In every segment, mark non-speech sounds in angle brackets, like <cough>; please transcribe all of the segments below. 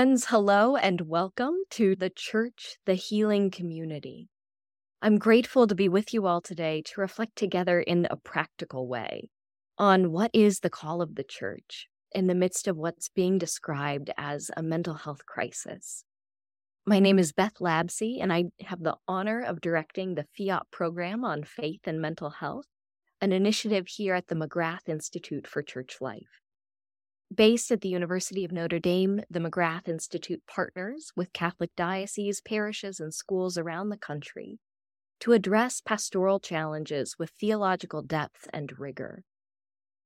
Friends, hello and welcome to the Church, the Healing Community. I'm grateful to be with you all today to reflect together in a practical way on what is the call of the church in the midst of what's being described as a mental health crisis. My name is Beth Hlabse, and I have the honor of directing the FIAT program on faith and mental health, an initiative here at the McGrath Institute for Church Life. Based at the University of Notre Dame, the McGrath Institute partners with Catholic dioceses, parishes, and schools around the country to address pastoral challenges with theological depth and rigor.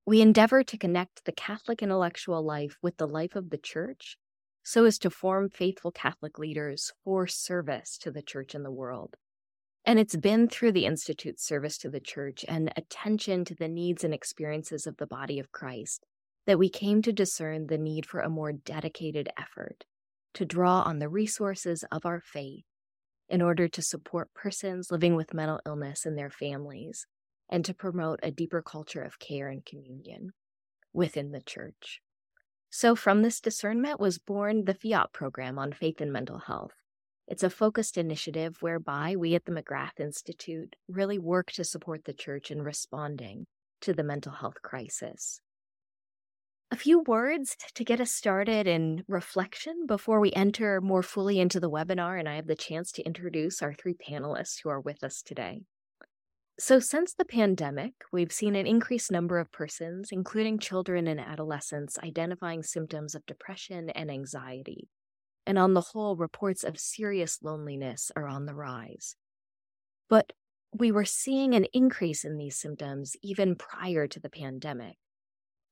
We endeavor to connect the Catholic intellectual life with the life of the Church so as to form faithful Catholic leaders for service to the Church and the world. And it's been through the Institute's service to the Church and attention to the needs and experiences of the body of Christ that we came to discern the need for a more dedicated effort to draw on the resources of our faith in order to support persons living with mental illness and their families, and to promote a deeper culture of care and communion within the church. So, from this discernment was born the FIAT program on faith and mental health. It's a focused initiative whereby we at the McGrath Institute really work to support the church in responding to the mental health crisis. A few words to get us started in reflection before we enter more fully into the webinar and I have the chance to introduce our three panelists who are with us today. So, since the pandemic, we've seen an increased number of persons, including children and adolescents, identifying symptoms of depression and anxiety. And on the whole, reports of serious loneliness are on the rise. But we were seeing an increase in these symptoms even prior to the pandemic.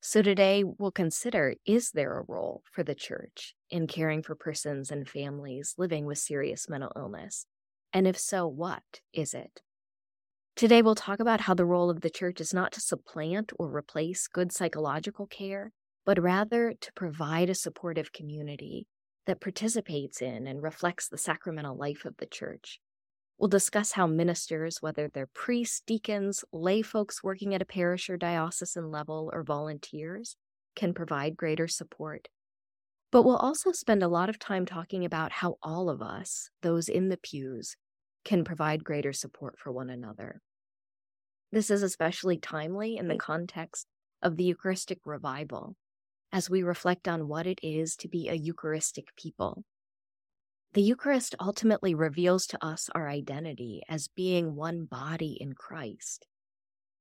So today we'll consider is there a role for the church in caring for persons and families living with serious mental illness? And if so, what is it? Today we'll talk about how the role of the church is not to supplant or replace good psychological care, but rather to provide a supportive community that participates in and reflects the sacramental life of the church We'll discuss how ministers, whether they're priests, deacons, lay folks working at a parish or diocesan level, or volunteers, can provide greater support. But we'll also spend a lot of time talking about how all of us, those in the pews, can provide greater support for one another. This is especially timely in the context of the Eucharistic revival, as we reflect on what it is to be a Eucharistic people the Eucharist ultimately reveals to us our identity as being one body in Christ.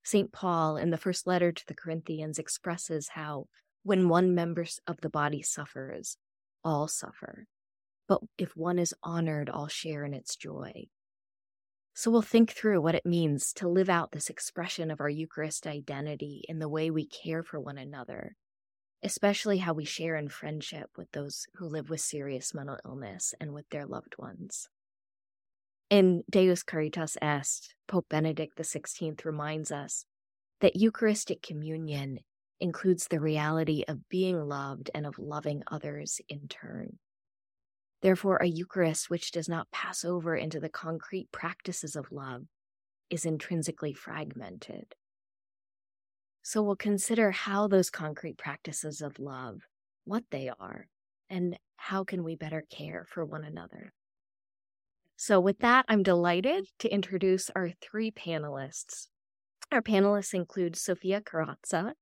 St. Paul, in the first letter to the Corinthians, expresses how when one member of the body suffers, all suffer. But if one is honored, all share in its joy. So we'll think through what it means to live out this expression of our Eucharist identity in the way we care for one another especially how we share in friendship with those who live with serious mental illness and with their loved ones. In Deus Caritas Est, Pope Benedict XVI reminds us that Eucharistic communion includes the reality of being loved and of loving others in turn. Therefore, a Eucharist which does not pass over into the concrete practices of love is intrinsically fragmented. So we'll consider how those concrete practices of love, what they are, and how can we better care for one another. So with that, I'm delighted to introduce our three panelists. Our panelists include Sophia Carrozza.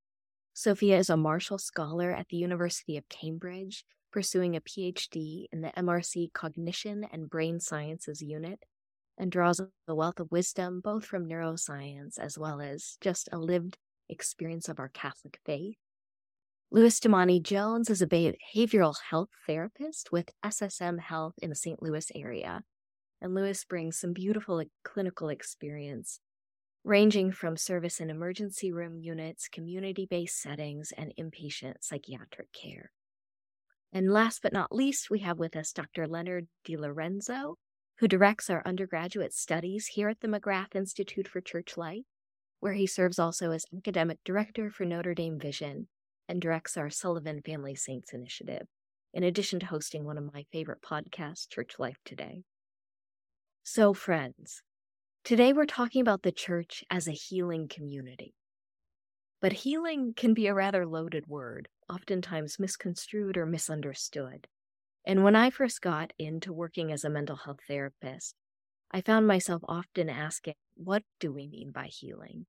Sophia is a Marshall Scholar at the University of Cambridge, pursuing a PhD in the MRC Cognition and Brain Sciences unit, and draws a wealth of wisdom both from neuroscience as well as just a lived experience of our Catholic faith. Louis Damani Jones is a behavioral health therapist with SSM Health in the St. Louis area. And Louis brings some beautiful clinical experience, ranging from service in emergency room units, community based settings, and inpatient psychiatric care. And last but not least, we have with us Dr. Leonard DiLorenzo, who directs our undergraduate studies here at the McGrath Institute for Church Life where he serves also as academic director for Notre Dame Vision and directs our Sullivan Family Saints initiative, in addition to hosting one of my favorite podcasts, Church Life Today. So, friends, today we're talking about the church as a healing community. But healing can be a rather loaded word, oftentimes misconstrued or misunderstood. And when I first got into working as a mental health therapist, I found myself often asking, what do we mean by healing?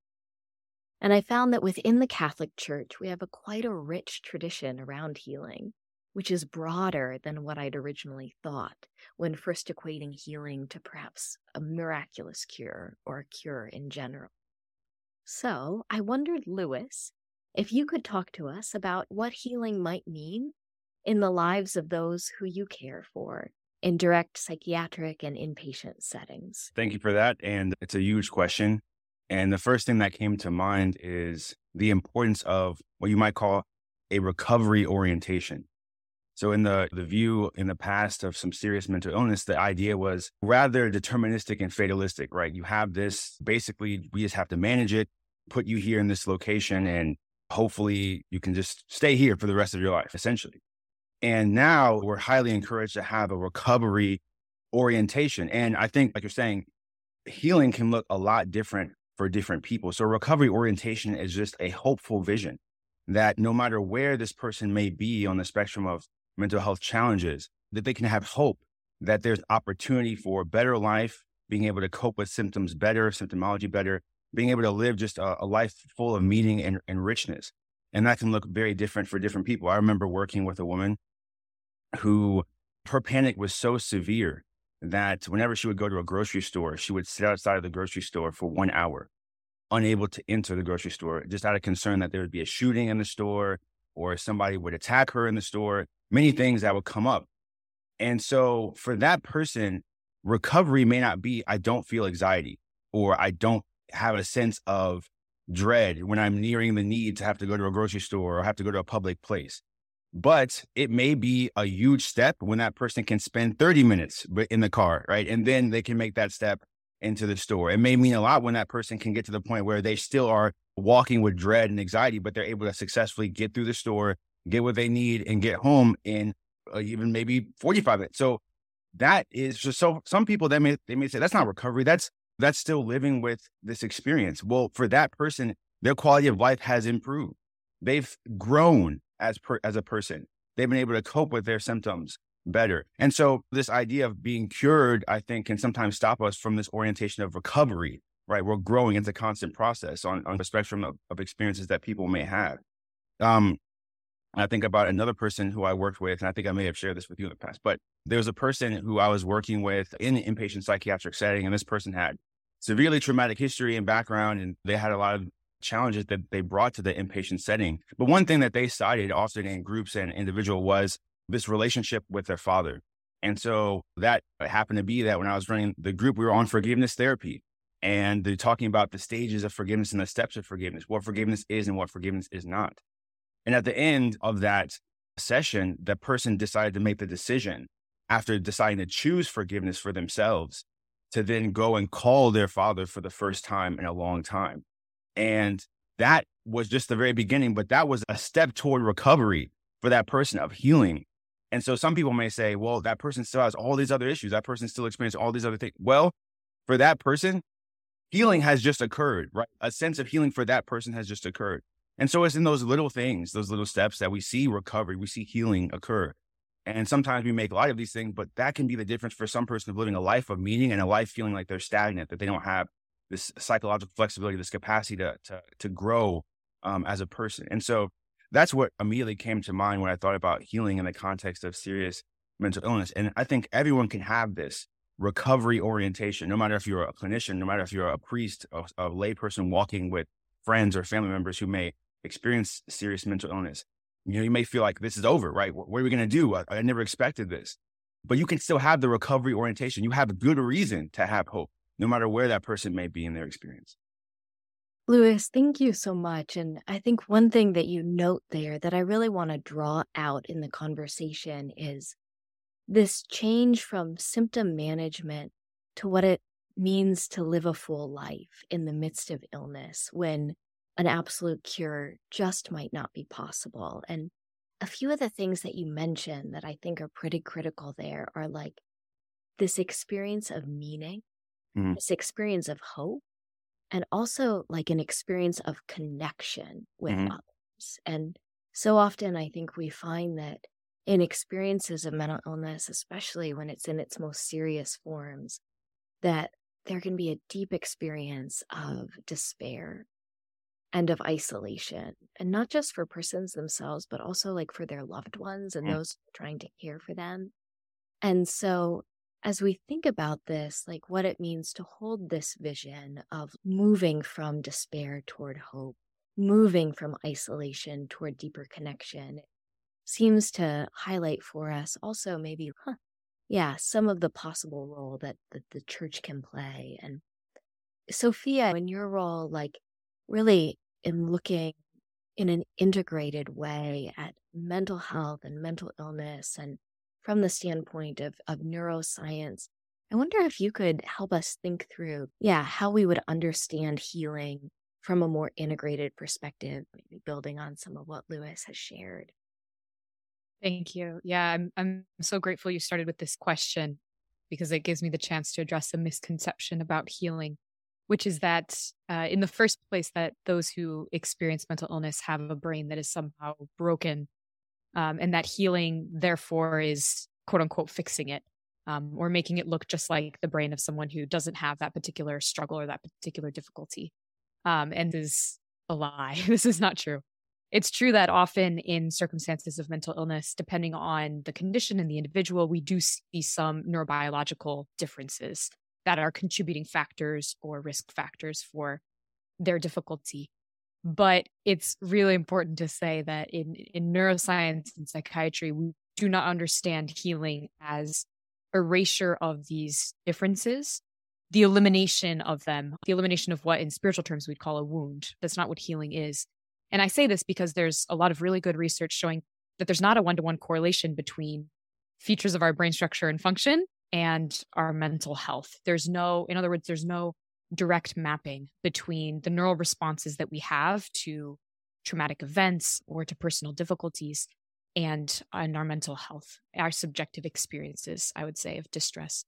And I found that within the Catholic Church, we have a quite a rich tradition around healing, which is broader than what I'd originally thought when first equating healing to perhaps a miraculous cure or a cure in general. So I wondered, Lewis, if you could talk to us about what healing might mean in the lives of those who you care for in direct psychiatric and inpatient settings? Thank you for that. And it's a huge question. And the first thing that came to mind is the importance of what you might call a recovery orientation. So in the, the view in the past of some serious mental illness, the idea was rather deterministic and fatalistic, right? You have this, basically, we just have to manage it, put you here in this location, and hopefully you can just stay here for the rest of your life, essentially. And now we're highly encouraged to have a recovery orientation. And I think, like you're saying, healing can look a lot different for different people. So, recovery orientation is just a hopeful vision that no matter where this person may be on the spectrum of mental health challenges, that they can have hope that there's opportunity for a better life, being able to cope with symptoms better, symptomology better, being able to live just a, a life full of meaning and, and richness. And that can look very different for different people. I remember working with a woman who her panic was so severe that whenever she would go to a grocery store, she would sit outside of the grocery store for one hour, unable to enter the grocery store, just out of concern that there would be a shooting in the store or somebody would attack her in the store, many things that would come up. And so for that person, recovery may not be, I don't feel anxiety or I don't have a sense of dread when I'm nearing the need to have to go to a grocery store or have to go to a public place. But it may be a huge step when that person can spend 30 minutes in the car, right? And then they can make that step into the store. It may mean a lot when that person can get to the point where they still are walking with dread and anxiety, but they're able to successfully get through the store, get what they need, and get home in uh, even maybe 45 minutes. So that is just so some people that may they may say that's not recovery. That's that's still living with this experience. Well, for that person, their quality of life has improved. They've grown as per, as a person. They've been able to cope with their symptoms better. And so this idea of being cured, I think, can sometimes stop us from this orientation of recovery, right? We're growing. It's a constant process on, on the spectrum of, of experiences that people may have. Um, I think about another person who I worked with, and I think I may have shared this with you in the past, but there was a person who I was working with in an inpatient psychiatric setting, and this person had severely traumatic history and background, and they had a lot of challenges that they brought to the inpatient setting. But one thing that they cited often in groups and individual was this relationship with their father. And so that happened to be that when I was running the group, we were on forgiveness therapy and they're talking about the stages of forgiveness and the steps of forgiveness, what forgiveness is and what forgiveness is not. And at the end of that session, the person decided to make the decision after deciding to choose forgiveness for themselves to then go and call their father for the first time in a long time. And that was just the very beginning, but that was a step toward recovery for that person of healing. And so some people may say, well, that person still has all these other issues. That person still experiences all these other things. Well, for that person, healing has just occurred, right? A sense of healing for that person has just occurred. And so it's in those little things, those little steps that we see recovery, we see healing occur. And sometimes we make light of these things, but that can be the difference for some person of living a life of meaning and a life feeling like they're stagnant, that they don't have this psychological flexibility, this capacity to to, to grow um, as a person. And so that's what immediately came to mind when I thought about healing in the context of serious mental illness. And I think everyone can have this recovery orientation, no matter if you're a clinician, no matter if you're a priest, a, a layperson walking with friends or family members who may experience serious mental illness. You know, you may feel like this is over, right? What, what are we going to do? I, I never expected this. But you can still have the recovery orientation. You have good reason to have hope no matter where that person may be in their experience. Lewis, thank you so much. And I think one thing that you note there that I really want to draw out in the conversation is this change from symptom management to what it means to live a full life in the midst of illness when an absolute cure just might not be possible. And a few of the things that you mentioned that I think are pretty critical there are like this experience of meaning mm-hmm. this experience of hope and also like an experience of connection with mm-hmm. others. And so often I think we find that in experiences of mental illness, especially when it's in its most serious forms, that there can be a deep experience of despair and of isolation. And not just for persons themselves, but also like for their loved ones and mm. those trying to care for them. And so, as we think about this, like what it means to hold this vision of moving from despair toward hope, moving from isolation toward deeper connection, seems to highlight for us also maybe, huh, yeah, some of the possible role that, that the church can play. And Sophia, in your role, like really in looking in an integrated way at mental health and mental illness and from the standpoint of, of neuroscience, I wonder if you could help us think through, yeah, how we would understand healing from a more integrated perspective, maybe building on some of what Lewis has shared. Thank you. Yeah, I'm I'm so grateful you started with this question because it gives me the chance to address a misconception about healing, which is that uh, in the first place that those who experience mental illness have a brain that is somehow broken, um, and that healing therefore is quote unquote fixing it. Um, or making it look just like the brain of someone who doesn't have that particular struggle or that particular difficulty. Um, and this is a lie. <laughs> this is not true it's true that often in circumstances of mental illness, depending on the condition and the individual, we do see some neurobiological differences that are contributing factors or risk factors for their difficulty. But it's really important to say that in, in neuroscience and psychiatry, we do not understand healing as erasure of these differences, the elimination of them, the elimination of what in spiritual terms we'd call a wound. That's not what healing is. And I say this because there's a lot of really good research showing that there's not a one to one correlation between features of our brain structure and function and our mental health. There's no, in other words, there's no direct mapping between the neural responses that we have to traumatic events or to personal difficulties and and our mental health our subjective experiences i would say of distress.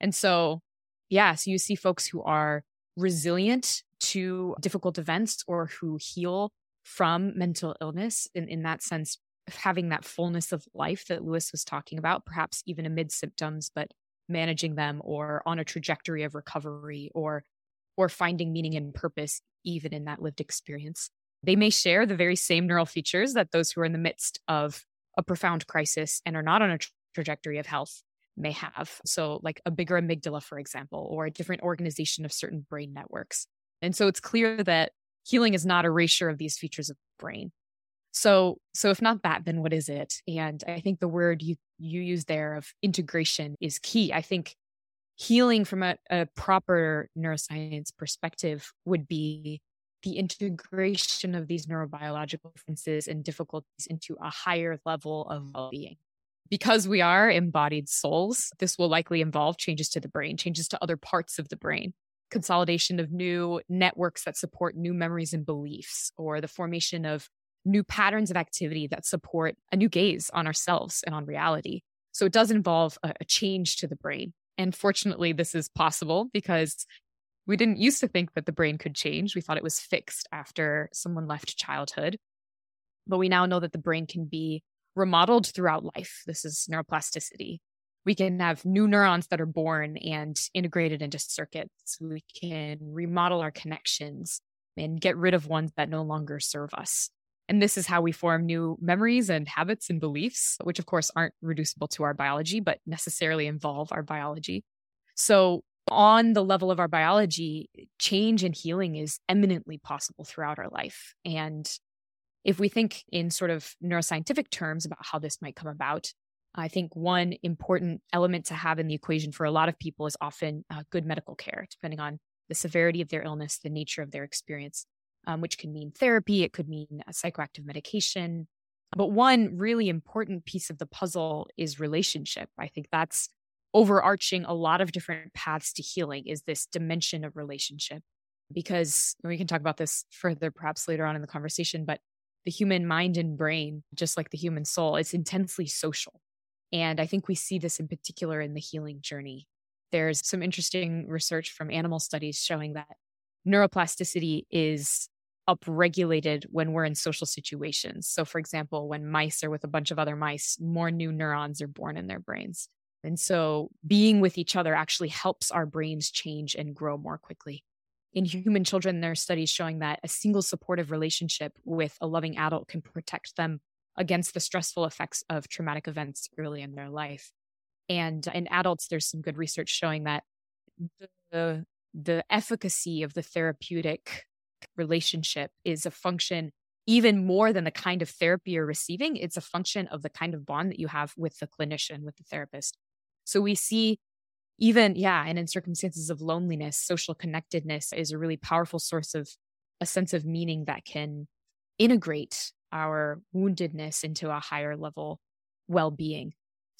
And so yeah so you see folks who are resilient to difficult events or who heal from mental illness in, in that sense having that fullness of life that lewis was talking about perhaps even amid symptoms but managing them or on a trajectory of recovery or or finding meaning and purpose even in that lived experience they may share the very same neural features that those who are in the midst of a profound crisis and are not on a tra- trajectory of health may have so like a bigger amygdala for example or a different organization of certain brain networks and so it's clear that healing is not erasure of these features of the brain. So, so if not that, then what is it? And I think the word you you use there of integration is key. I think healing from a, a proper neuroscience perspective would be the integration of these neurobiological differences and difficulties into a higher level of well-being. Because we are embodied souls, this will likely involve changes to the brain, changes to other parts of the brain consolidation of new networks that support new memories and beliefs, or the formation of new patterns of activity that support a new gaze on ourselves and on reality. So it does involve a, a change to the brain. And fortunately, this is possible because we didn't used to think that the brain could change. We thought it was fixed after someone left childhood. But we now know that the brain can be remodeled throughout life. This is neuroplasticity we can have new neurons that are born and integrated into circuits. We can remodel our connections and get rid of ones that no longer serve us. And this is how we form new memories and habits and beliefs, which of course aren't reducible to our biology, but necessarily involve our biology. So, on the level of our biology, change and healing is eminently possible throughout our life. And if we think in sort of neuroscientific terms about how this might come about, I think one important element to have in the equation for a lot of people is often uh, good medical care, depending on the severity of their illness, the nature of their experience, um, which can mean therapy, it could mean a psychoactive medication. But one really important piece of the puzzle is relationship. I think that's overarching a lot of different paths to healing is this dimension of relationship. Because we can talk about this further perhaps later on in the conversation, but the human mind and brain, just like the human soul, is intensely social. And I think we see this in particular in the healing journey. There's some interesting research from animal studies showing that neuroplasticity is upregulated when we're in social situations. So, for example, when mice are with a bunch of other mice, more new neurons are born in their brains. And so, being with each other actually helps our brains change and grow more quickly. In human children, there are studies showing that a single supportive relationship with a loving adult can protect them against the stressful effects of traumatic events early in their life. And in adults, there's some good research showing that the, the efficacy of the therapeutic relationship is a function even more than the kind of therapy you're receiving. It's a function of the kind of bond that you have with the clinician, with the therapist. So we see even, yeah, and in circumstances of loneliness, social connectedness is a really powerful source of a sense of meaning that can integrate our woundedness into a higher level well being.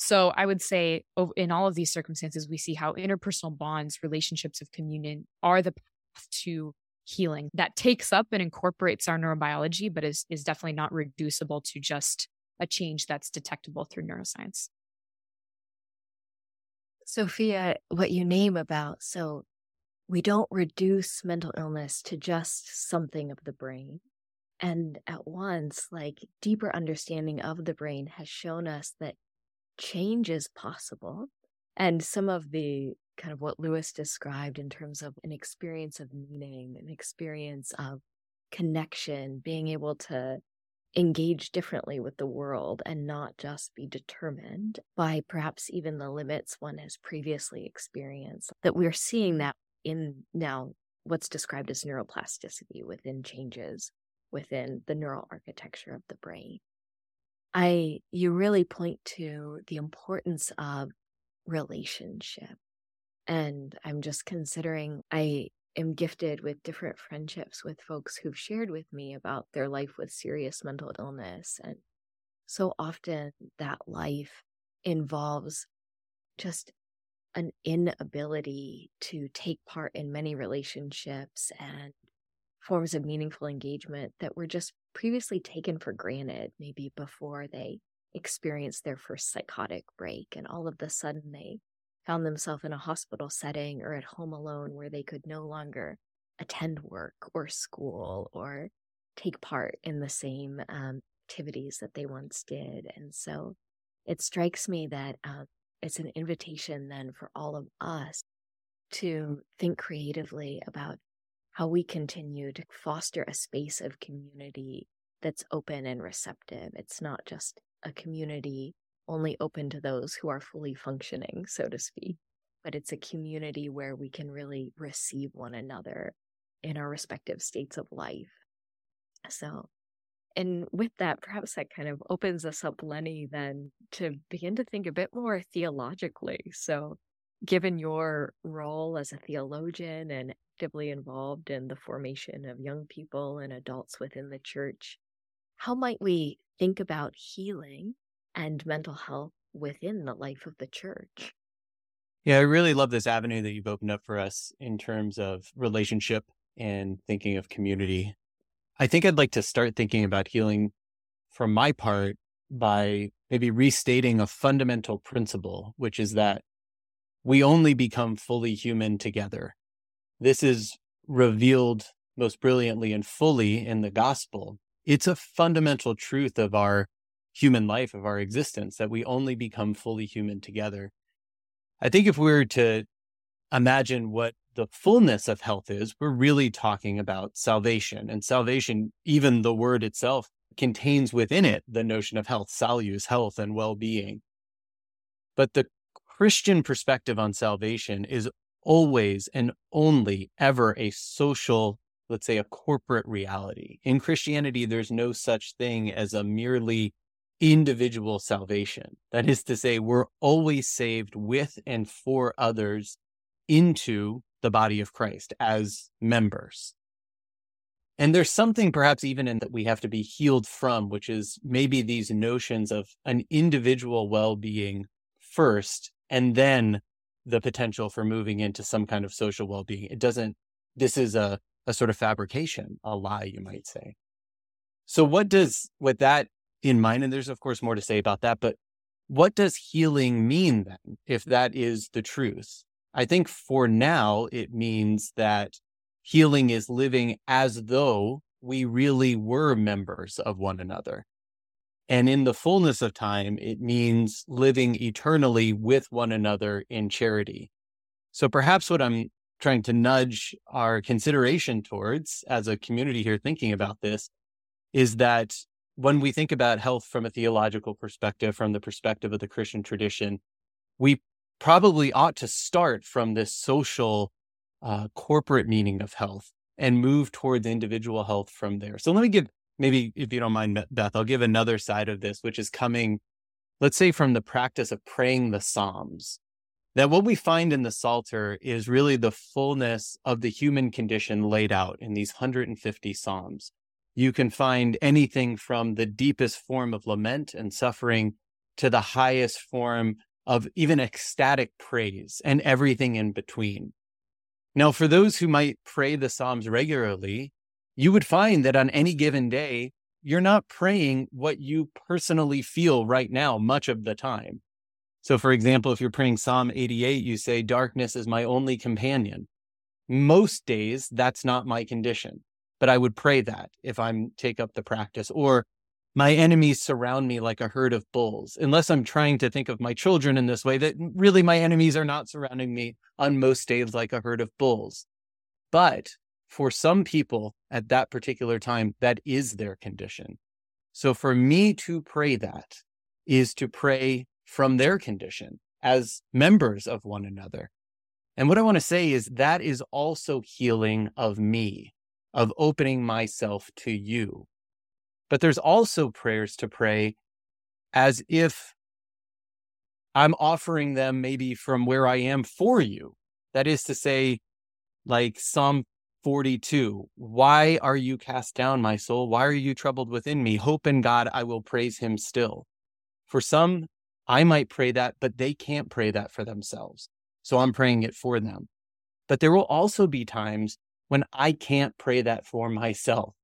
So I would say in all of these circumstances, we see how interpersonal bonds, relationships of communion are the path to healing that takes up and incorporates our neurobiology, but is, is definitely not reducible to just a change that's detectable through neuroscience. Sophia, what you name about, so we don't reduce mental illness to just something of the brain. And at once, like deeper understanding of the brain has shown us that change is possible. And some of the kind of what Lewis described in terms of an experience of meaning, an experience of connection, being able to engage differently with the world and not just be determined by perhaps even the limits one has previously experienced. That we're seeing that in now what's described as neuroplasticity within changes within the neural architecture of the brain. I you really point to the importance of relationship. And I'm just considering I am gifted with different friendships with folks who've shared with me about their life with serious mental illness. And so often that life involves just an inability to take part in many relationships and forms of meaningful engagement that were just previously taken for granted, maybe before they experienced their first psychotic break. And all of a sudden, they found themselves in a hospital setting or at home alone where they could no longer attend work or school or take part in the same um, activities that they once did. And so it strikes me that um, it's an invitation then for all of us to think creatively about how we continue to foster a space of community that's open and receptive. It's not just a community only open to those who are fully functioning, so to speak, but it's a community where we can really receive one another in our respective states of life. So, and with that, perhaps that kind of opens us up, Lenny, then to begin to think a bit more theologically. So, given your role as a theologian and actively involved in the formation of young people and adults within the church, how might we think about healing and mental health within the life of the church? Yeah, I really love this avenue that you've opened up for us in terms of relationship and thinking of community. I think I'd like to start thinking about healing from my part by maybe restating a fundamental principle, which is that we only become fully human together. This is revealed most brilliantly and fully in the gospel. It's a fundamental truth of our human life, of our existence, that we only become fully human together. I think if we were to imagine what the fullness of health is, we're really talking about salvation. And salvation, even the word itself, contains within it the notion of health, salus, health, and well being. But the Christian perspective on salvation is always and only ever a social, let's say a corporate reality. In Christianity, there's no such thing as a merely individual salvation. That is to say, we're always saved with and for others into the body of Christ as members. And there's something perhaps even in that we have to be healed from, which is maybe these notions of an individual well being first, and then the potential for moving into some kind of social well being. It doesn't, this is a, a sort of fabrication, a lie, you might say. So, what does, with that in mind, and there's of course more to say about that, but what does healing mean then, if that is the truth? I think for now, it means that healing is living as though we really were members of one another. And in the fullness of time, it means living eternally with one another in charity. So perhaps what I'm trying to nudge our consideration towards as a community here thinking about this is that when we think about health from a theological perspective, from the perspective of the Christian tradition, we probably ought to start from this social, uh, corporate meaning of health and move towards individual health from there. So let me give maybe, if you don't mind, Beth, I'll give another side of this, which is coming, let's say, from the practice of praying the Psalms that what we find in the Psalter is really the fullness of the human condition laid out in these 150 Psalms. You can find anything from the deepest form of lament and suffering to the highest form of even ecstatic praise and everything in between. Now, for those who might pray the Psalms regularly, you would find that on any given day, you're not praying what you personally feel right now much of the time. So, for example, if you're praying Psalm 88, you say, Darkness is my only companion. Most days, that's not my condition, but I would pray that if I'm take up the practice. Or my enemies surround me like a herd of bulls. Unless I'm trying to think of my children in this way, that really my enemies are not surrounding me on most days like a herd of bulls. But for some people at that particular time, that is their condition. So for me to pray that is to pray from their condition as members of one another. And what I want to say is that is also healing of me, of opening myself to you. But there's also prayers to pray as if I'm offering them maybe from where I am for you. That is to say, like Psalm 42, why are you cast down, my soul? Why are you troubled within me? Hope in God, I will praise him still. For some, I might pray that, but they can't pray that for themselves. So I'm praying it for them. But there will also be times when I can't pray that for myself.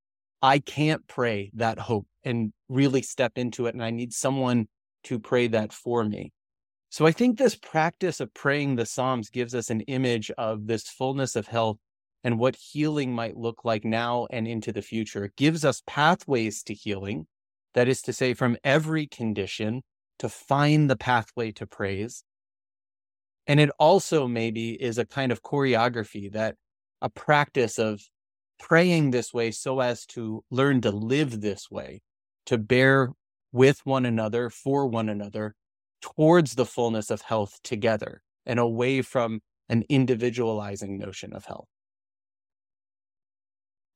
I can't pray that hope and really step into it. And I need someone to pray that for me. So I think this practice of praying the Psalms gives us an image of this fullness of health and what healing might look like now and into the future. It gives us pathways to healing. That is to say, from every condition to find the pathway to praise. And it also maybe is a kind of choreography that a practice of praying this way so as to learn to live this way, to bear with one another, for one another, towards the fullness of health together and away from an individualizing notion of health.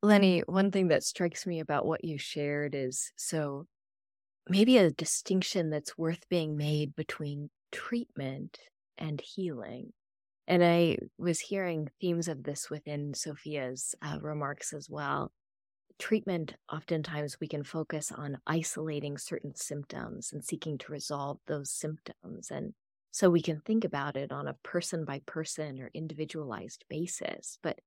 Lenny, one thing that strikes me about what you shared is so maybe a distinction that's worth being made between treatment and healing. And I was hearing themes of this within Sophia's uh, remarks as well. Treatment, oftentimes, we can focus on isolating certain symptoms and seeking to resolve those symptoms. And so we can think about it on a person by person or individualized basis. But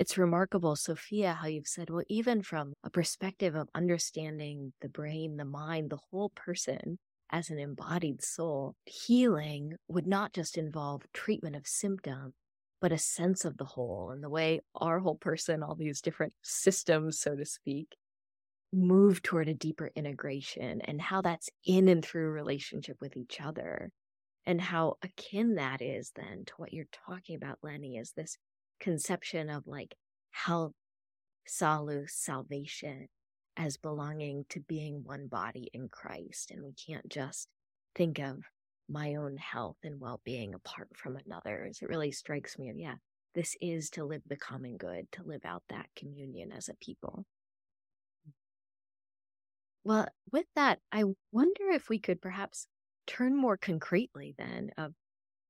it's remarkable, Sophia, how you've said, well, even from a perspective of understanding the brain, the mind, the whole person as an embodied soul, healing would not just involve treatment of symptom, but a sense of the whole and the way our whole person, all these different systems, so to speak, move toward a deeper integration and how that's in and through relationship with each other and how akin that is then to what you're talking about, Lenny, is this conception of like health, salus, salvation as belonging to being one body in Christ. And we can't just think of my own health and well being apart from another. As it really strikes me of, yeah, this is to live the common good, to live out that communion as a people. Well, with that, I wonder if we could perhaps turn more concretely then of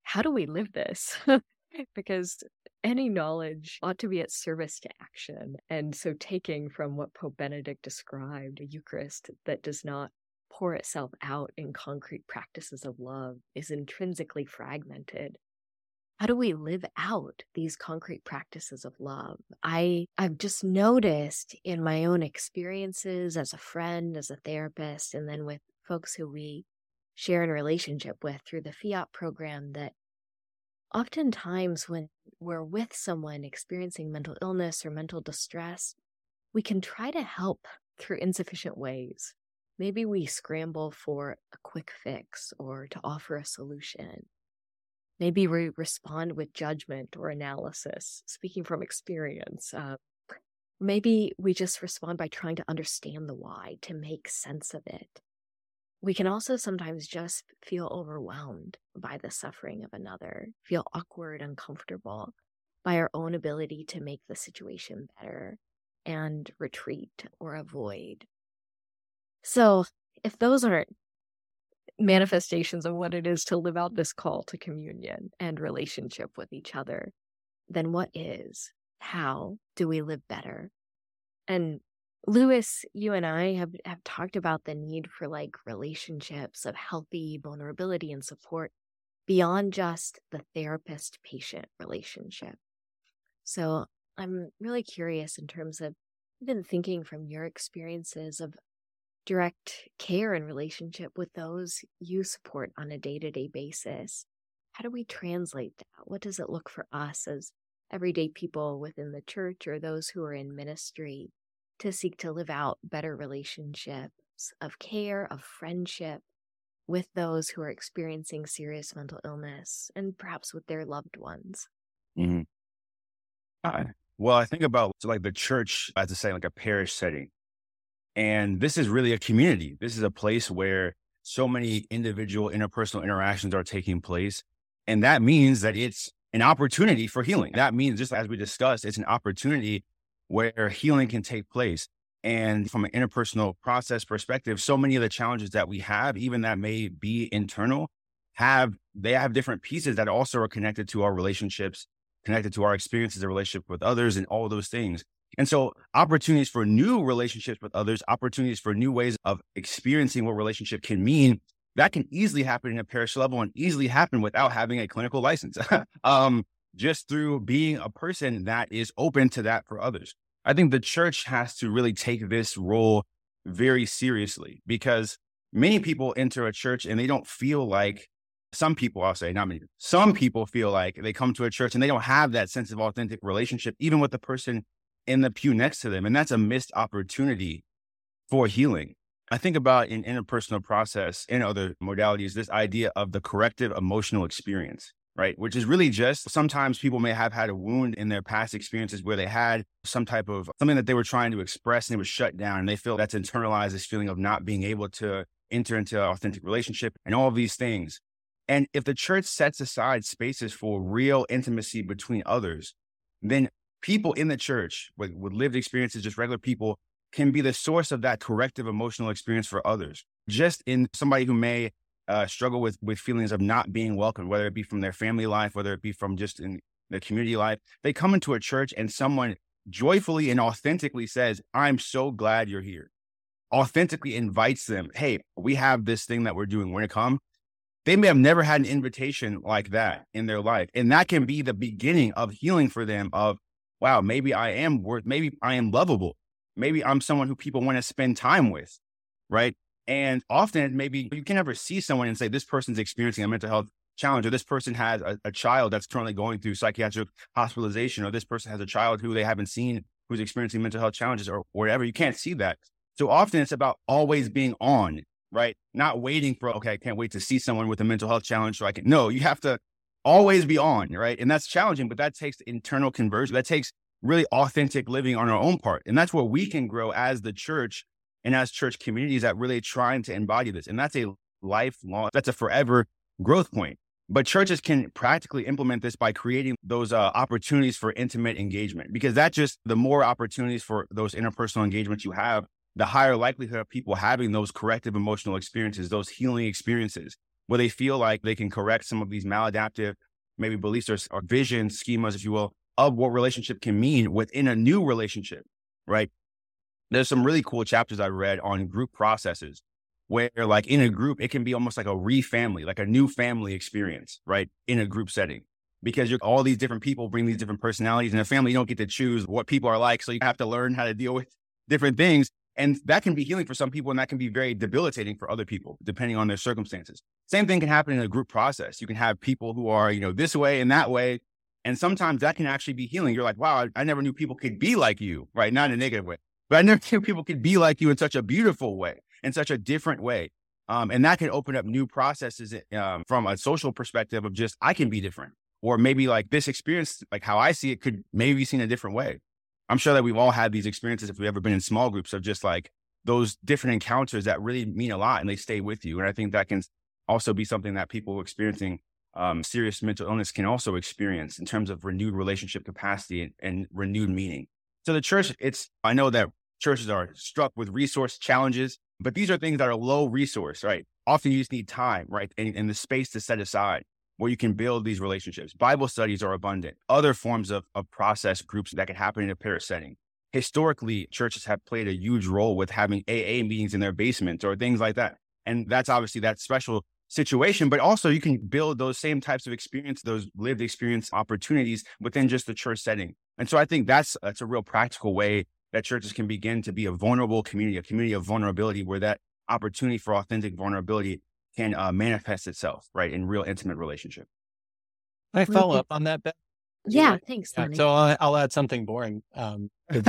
how do we live this? <laughs> because any knowledge ought to be at service to action. And so, taking from what Pope Benedict described, a Eucharist that does not pour itself out in concrete practices of love is intrinsically fragmented. How do we live out these concrete practices of love? I, I've just noticed in my own experiences as a friend, as a therapist, and then with folks who we share in relationship with through the Fiat program that oftentimes when we're with someone experiencing mental illness or mental distress, we can try to help through insufficient ways. Maybe we scramble for a quick fix or to offer a solution. Maybe we respond with judgment or analysis, speaking from experience. Uh, maybe we just respond by trying to understand the why, to make sense of it. We can also sometimes just feel overwhelmed by the suffering of another, feel awkward, uncomfortable by our own ability to make the situation better and retreat or avoid. So, if those aren't manifestations of what it is to live out this call to communion and relationship with each other, then what is? How do we live better? And Lewis, you and I have, have talked about the need for like relationships of healthy vulnerability and support beyond just the therapist patient relationship. So I'm really curious in terms of even thinking from your experiences of direct care and relationship with those you support on a day to day basis. How do we translate that? What does it look for us as everyday people within the church or those who are in ministry to seek to live out better relationships of care, of friendship with those who are experiencing serious mental illness and perhaps with their loved ones? Mm-hmm. Well, I think about so like the church as to say like a parish setting. And this is really a community. This is a place where so many individual interpersonal interactions are taking place. And that means that it's an opportunity for healing. That means, just as we discussed, it's an opportunity where healing can take place. And from an interpersonal process perspective, so many of the challenges that we have, even that may be internal, have they have different pieces that also are connected to our relationships connected to our experiences and relationship with others and all those things. And so opportunities for new relationships with others, opportunities for new ways of experiencing what relationship can mean, that can easily happen in a parish level and easily happen without having a clinical license. <laughs> um, just through being a person that is open to that for others. I think the church has to really take this role very seriously because many people enter a church and they don't feel like some people, I'll say, not many, some people feel like they come to a church and they don't have that sense of authentic relationship, even with the person in the pew next to them. And that's a missed opportunity for healing. I think about in interpersonal process and other modalities, this idea of the corrective emotional experience, right? Which is really just sometimes people may have had a wound in their past experiences where they had some type of something that they were trying to express and it was shut down. And they feel that's internalized this feeling of not being able to enter into an authentic relationship and all these things. And if the church sets aside spaces for real intimacy between others, then people in the church with, with lived experiences, just regular people, can be the source of that corrective emotional experience for others. Just in somebody who may uh, struggle with with feelings of not being welcome, whether it be from their family life, whether it be from just in the community life, they come into a church and someone joyfully and authentically says, "I'm so glad you're here." Authentically invites them, "Hey, we have this thing that we're doing. We're gonna come they may have never had an invitation like that in their life. And that can be the beginning of healing for them of, wow, maybe I am worth, maybe I am lovable. Maybe I'm someone who people want to spend time with. Right. And often maybe you can never see someone and say, this person's experiencing a mental health challenge, or this person has a, a child that's currently going through psychiatric hospitalization, or this person has a child who they haven't seen who's experiencing mental health challenges or whatever. You can't see that. So often it's about always being on right? Not waiting for, okay, I can't wait to see someone with a mental health challenge so I can. No, you have to always be on, right? And that's challenging, but that takes internal conversion. That takes really authentic living on our own part. And that's where we can grow as the church and as church communities that really trying to embody this. And that's a lifelong, that's a forever growth point. But churches can practically implement this by creating those uh, opportunities for intimate engagement because that just the more opportunities for those interpersonal engagements you have, the higher likelihood of people having those corrective emotional experiences, those healing experiences, where they feel like they can correct some of these maladaptive, maybe beliefs or, or vision schemas, if you will, of what relationship can mean within a new relationship, right? There's some really cool chapters I read on group processes where like in a group, it can be almost like a re-family, like a new family experience, right? In a group setting. Because you're all these different people bring these different personalities. In a family, you don't get to choose what people are like. So you have to learn how to deal with <laughs> different things. And that can be healing for some people and that can be very debilitating for other people, depending on their circumstances. Same thing can happen in a group process. You can have people who are, you know, this way and that way. And sometimes that can actually be healing. You're like, wow, I, I never knew people could be like you, right? Not in a negative way. But I never <laughs> people could be like you in such a beautiful way, in such a different way. Um, and that can open up new processes um, from a social perspective of just, I can be different. Or maybe like this experience, like how I see it, could maybe be seen a different way. I'm sure that we've all had these experiences if we've ever been in small groups of just like those different encounters that really mean a lot and they stay with you. And I think that can also be something that people experiencing um, serious mental illness can also experience in terms of renewed relationship capacity and, and renewed meaning. So the church, it's, I know that churches are struck with resource challenges but these are things that are low resource, right? Often you just need time, right? And, and the space to set aside where you can build these relationships. Bible studies are abundant. Other forms of, of process groups that can happen in a parish setting. Historically, churches have played a huge role with having AA meetings in their basements or things like that. And that's obviously that special situation, but also you can build those same types of experience, those lived experience opportunities within just the church setting. And so I think that's that's a real practical way that churches can begin to be a vulnerable community, a community of vulnerability where that opportunity for authentic vulnerability can uh, manifest itself, right, in real intimate relationship. I follow up on that? Beth? Yeah, thanks. Yeah, so I'll, I'll, add something boring, um, <laughs>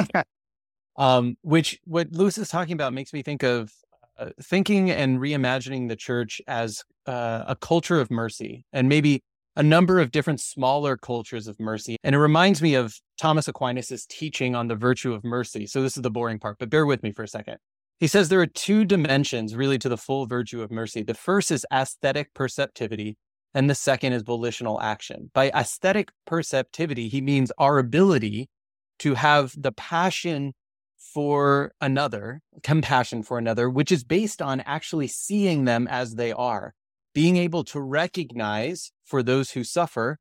um, which what Lewis is talking about makes me think of uh, thinking and reimagining the church as uh, a culture of mercy, and maybe a number of different smaller cultures of mercy. And it reminds me of Thomas Aquinas' teaching on the virtue of mercy. So this is the boring part, but bear with me for a second. He says there are two dimensions really to the full virtue of mercy. The first is aesthetic perceptivity, and the second is volitional action. By aesthetic perceptivity, he means our ability to have the passion for another, compassion for another, which is based on actually seeing them as they are being able to recognize for those who suffer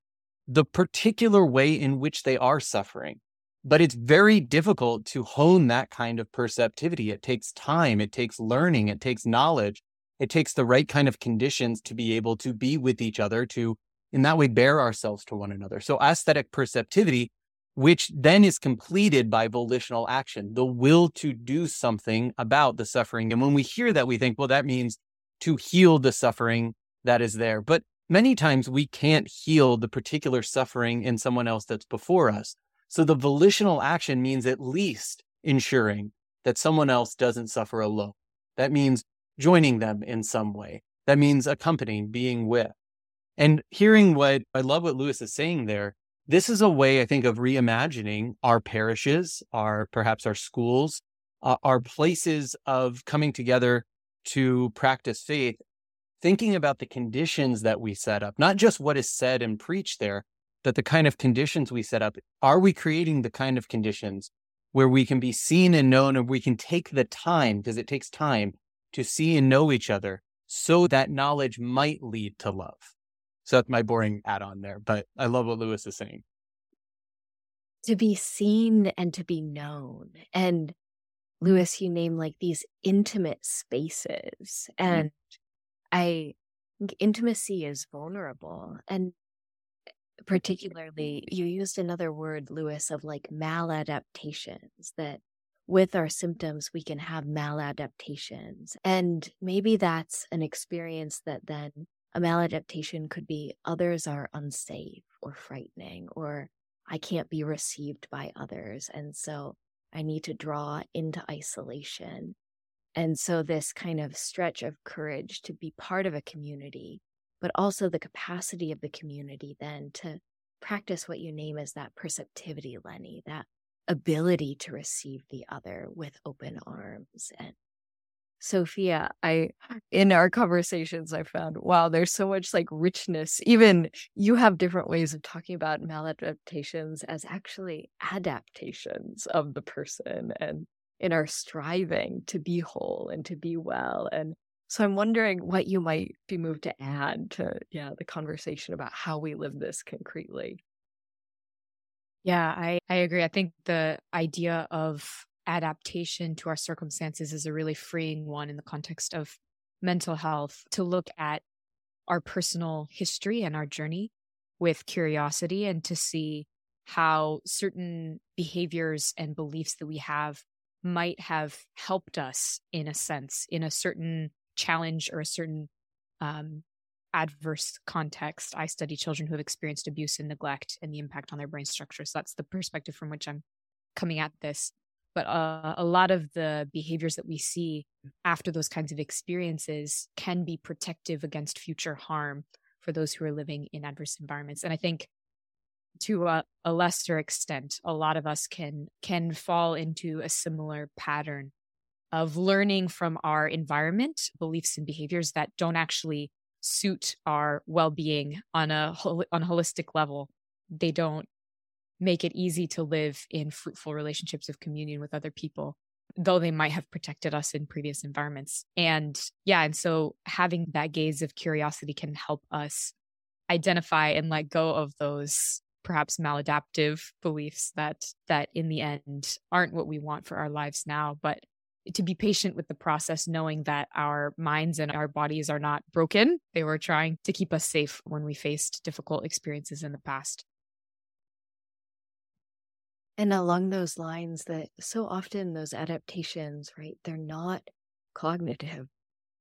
the particular way in which they are suffering. But it's very difficult to hone that kind of perceptivity. It takes time, it takes learning, it takes knowledge, it takes the right kind of conditions to be able to be with each other, to in that way bear ourselves to one another. So, aesthetic perceptivity, which then is completed by volitional action, the will to do something about the suffering. And when we hear that, we think, well, that means to heal the suffering that is there. But many times we can't heal the particular suffering in someone else that's before us. So the volitional action means at least ensuring that someone else doesn't suffer alone. That means joining them in some way. That means accompanying, being with. And hearing what I love what Lewis is saying there, this is a way I think of reimagining our parishes, our perhaps our schools, uh, our places of coming together to practice faith thinking about the conditions that we set up, not just what is said and preached there, but the kind of conditions we set up. Are we creating the kind of conditions where we can be seen and known and we can take the time, because it takes time to see and know each other so that knowledge might lead to love? So that's my boring add on there, but I love what Lewis is saying. To be seen and to be known. And Lewis, you name like these intimate spaces. Mm-hmm. I think intimacy is vulnerable. And eh, particularly, you used another word, Lewis, of like maladaptations, that with our symptoms, we can have maladaptations. And maybe that's an experience that then a maladaptation could be others are unsafe or frightening, or I can't be received by others. And so I need to draw into isolation. And so, this kind of stretch of courage to be part of a community, but also the capacity of the community then to practice what you name as that perceptivity, Lenny, that ability to receive the other with open arms. And Sophia, I, in our conversations, I found, wow, there's so much like richness. Even you have different ways of talking about maladaptations as actually adaptations of the person. And in our striving to be whole and to be well. And so I'm wondering what you might be moved to add to yeah, the conversation about how we live this concretely. Yeah, I, I agree. I think the idea of adaptation to our circumstances is a really freeing one in the context of mental health to look at our personal history and our journey with curiosity and to see how certain behaviors and beliefs that we have might have helped us in a sense in a certain challenge or a certain um, adverse context. I study children who have experienced abuse and neglect and the impact on their brain structure. So that's the perspective from which I'm coming at this. but uh, a lot of the behaviors that we see after those kinds of experiences can be protective against future harm for those who are living in adverse environments and i think to a, a lesser extent a lot of us can can fall into a similar pattern of learning from our environment beliefs and behaviors that don't actually suit our well-being on a on a holistic level. They don't make it easy to live in fruitful relationships of communion with other people though they might have protected us in previous environments. And yeah and so having that gaze of curiosity can help us identify and let go of those perhaps maladaptive beliefs that that in the end aren't what we want for our lives now but to be patient with the process knowing that our minds and our bodies are not broken they were trying to keep us safe when we faced difficult experiences in the past and along those lines, that so often those adaptations, right, they're not cognitive.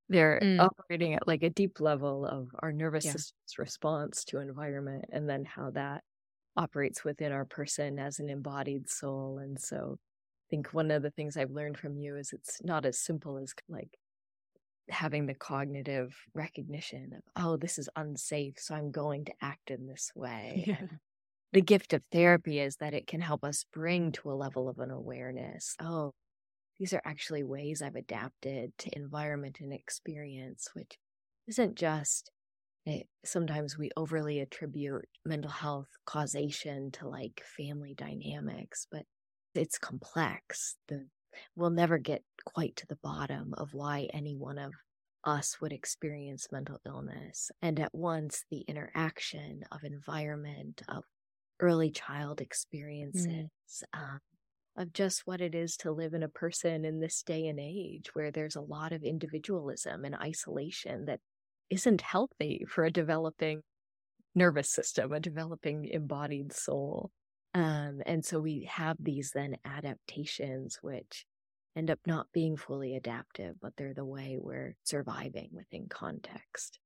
They're mm. operating at like a deep level of our nervous yeah. system's response to environment and then how that operates within our person as an embodied soul. And so I think one of the things I've learned from you is it's not as simple as like having the cognitive recognition of, oh, this is unsafe, so I'm going to act in this way. Yeah the gift of therapy is that it can help us bring to a level of an awareness. Oh, these are actually ways I've adapted to environment and experience, which isn't just it, eh, sometimes we overly attribute mental health causation to like family dynamics, but it's complex. The, we'll never get quite to the bottom of why any one of us would experience mental illness. And at once, the interaction of environment, of early child mm. experiences mm. um, of just what it is to live in a person in this day and age where there's a lot of individualism and isolation that isn't healthy for a developing nervous system, a developing embodied soul. Um, and so we have these then adaptations, which end up not being fully adaptive, but they're the way we're surviving within context.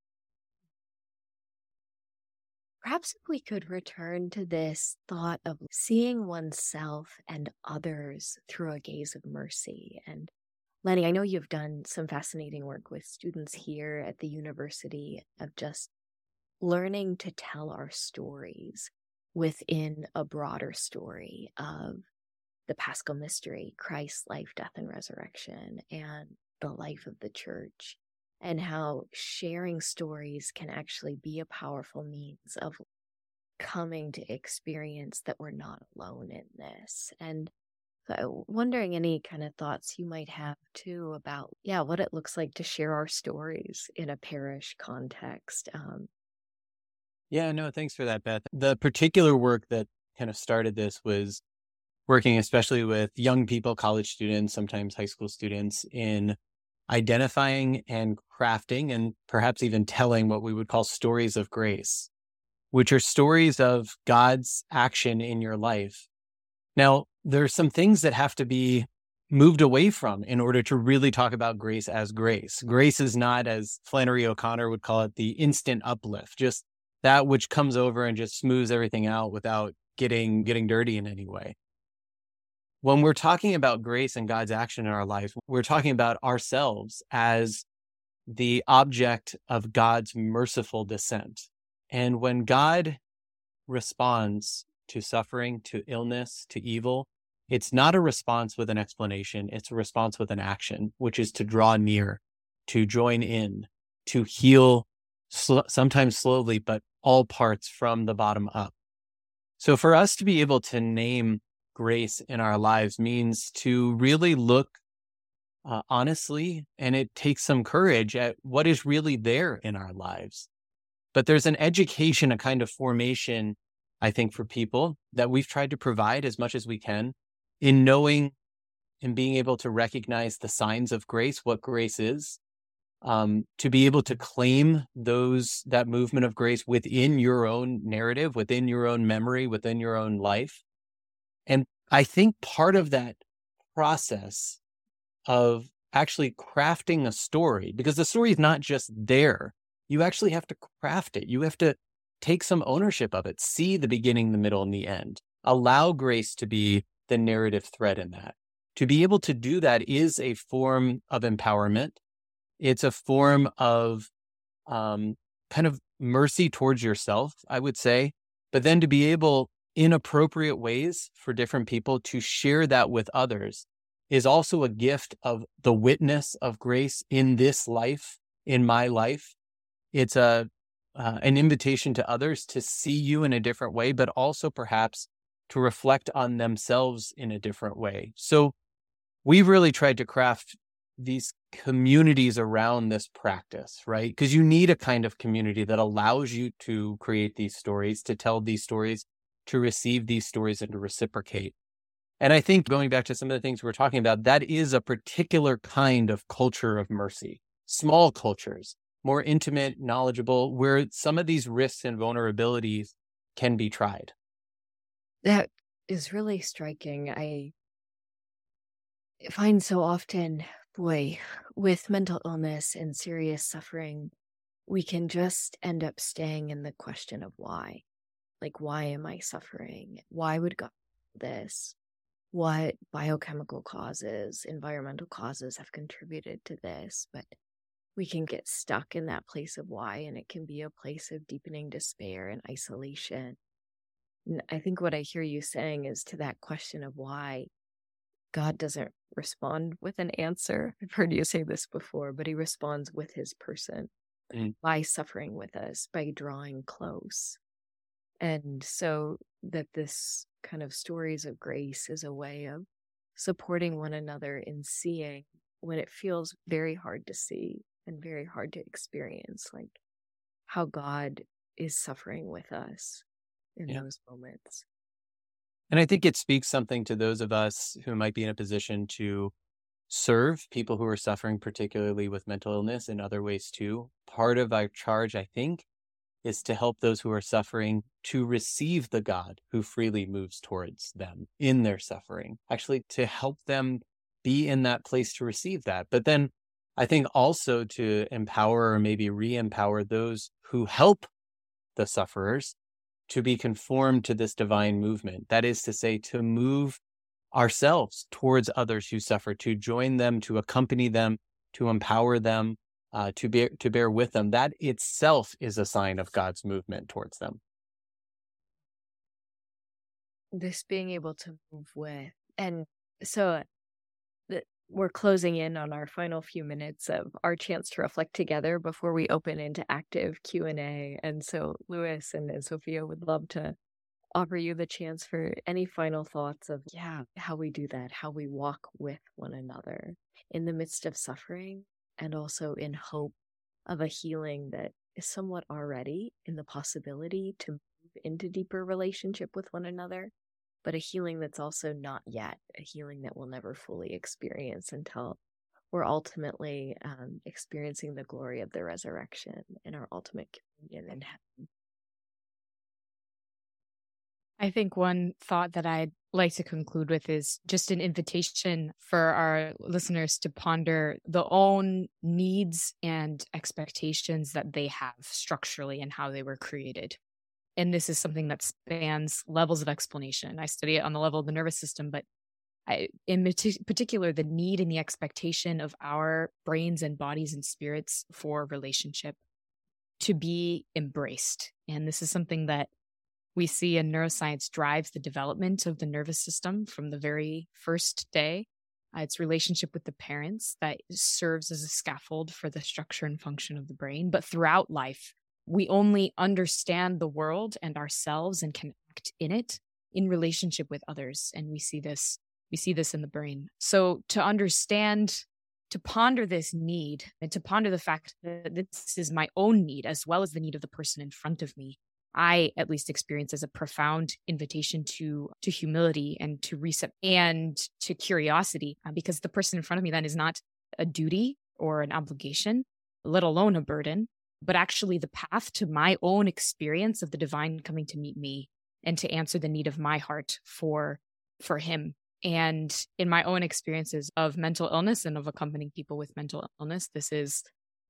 Perhaps if we could return to this thought of seeing oneself and others through a gaze of mercy. And Lenny, I know you've done some fascinating work with students here at the university of just learning to tell our stories within a broader story of the paschal mystery, Christ's life, death, and resurrection, and the life of the church and how sharing stories can actually be a powerful means of coming to experience that we're not alone in this. And so wondering any kind of thoughts you might have too about, yeah, what it looks like to share our stories in a parish context. Um, yeah, no, thanks for that, Beth. The particular work that kind of started this was working especially with young people, college students, sometimes high school students in identifying and crafting and perhaps even telling what we would call stories of grace, which are stories of God's action in your life. Now, there's some things that have to be moved away from in order to really talk about grace as grace. Grace is not, as Flannery O'Connor would call it, the instant uplift, just that which comes over and just smooths everything out without getting getting dirty in any way when we're talking about grace and God's action in our life, we're talking about ourselves as the object of God's merciful descent. And when God responds to suffering, to illness, to evil, it's not a response with an explanation. It's a response with an action, which is to draw near, to join in, to heal, sl- sometimes slowly, but all parts from the bottom up. So for us to be able to name grace in our lives means to really look uh, honestly, and it takes some courage at what is really there in our lives. But there's an education, a kind of formation, I think, for people that we've tried to provide as much as we can in knowing and being able to recognize the signs of grace, what grace is, um, to be able to claim those that movement of grace within your own narrative, within your own memory, within your own life, and I think part of that process of actually crafting a story, because the story is not just there, you actually have to craft it. You have to take some ownership of it, see the beginning, the middle, and the end. Allow grace to be the narrative thread in that. to be able to do that is a form of empowerment. It's a form of um, kind of mercy towards yourself, I would say. But then to be able, in appropriate ways for different people, to share that with others is also a gift of the witness of grace in this life, in my life. It's a uh, an invitation to others to see you in a different way, but also perhaps to reflect on themselves in a different way. So we've really tried to craft these communities around this practice, right? Because you need a kind of community that allows you to create these stories, to tell these stories, to receive these stories, and to reciprocate. And I think going back to some of the things we we're talking about, that is a particular kind of culture of mercy, small cultures, more intimate, knowledgeable, where some of these risks and vulnerabilities can be tried. That is really striking. I find so often, boy, with mental illness and serious suffering, we can just end up staying in the question of why. Like, why am I suffering? Why would God this? What biochemical causes, environmental causes have contributed to this? But we can get stuck in that place of why, and it can be a place of deepening despair and isolation. And I think what I hear you saying is to that question of why God doesn't respond with an answer. I've heard you say this before, but he responds with his person mm. by suffering with us, by drawing close. And so that this kind of stories of grace is a way of supporting one another in seeing when it feels very hard to see and very hard to experience, like how God is suffering with us in yeah. those moments. And I think it speaks something to those of us who might be in a position to serve people who are suffering, particularly with mental illness, in other ways too. Part of our charge, I think, is to help those who are suffering to receive the God who freely moves towards them in their suffering, actually, to help them be in that place to receive that. But then I think also to empower or maybe re empower those who help the sufferers to be conformed to this divine movement. That is to say, to move ourselves towards others who suffer, to join them, to accompany them, to empower them, uh, to bear to bear with them. That itself is a sign of God's movement towards them. This being able to move with, and so we're closing in on our final few minutes of our chance to reflect together before we open into active q&a and so lewis and, and sophia would love to offer you the chance for any final thoughts of yeah how we do that how we walk with one another in the midst of suffering and also in hope of a healing that is somewhat already in the possibility to move into deeper relationship with one another but a healing that's also not yet a healing that we'll never fully experience until we're ultimately um, experiencing the glory of the resurrection in our ultimate communion in heaven. I think one thought that I'd like to conclude with is just an invitation for our listeners to ponder the own needs and expectations that they have structurally and how they were created and this is something that spans levels of explanation. I study it on the level of the nervous system, but I, in particular, the need and the expectation of our brains and bodies and spirits for relationship to be embraced. And this is something that we see in neuroscience drives the development of the nervous system from the very first day. Uh, its relationship with the parents that serves as a scaffold for the structure and function of the brain. But throughout life, we only understand the world and ourselves and can act in it in relationship with others and we see this we see this in the brain. So to understand to ponder this need and to ponder the fact that this is my own need as well as the need of the person in front of me i at least experience as a profound invitation to to humility and to reset and to curiosity uh, because the person in front of me then is not a duty or an obligation let alone a burden but actually the path to my own experience of the divine coming to meet me and to answer the need of my heart for for him. And in my own experiences of mental illness and of accompanying people with mental illness this is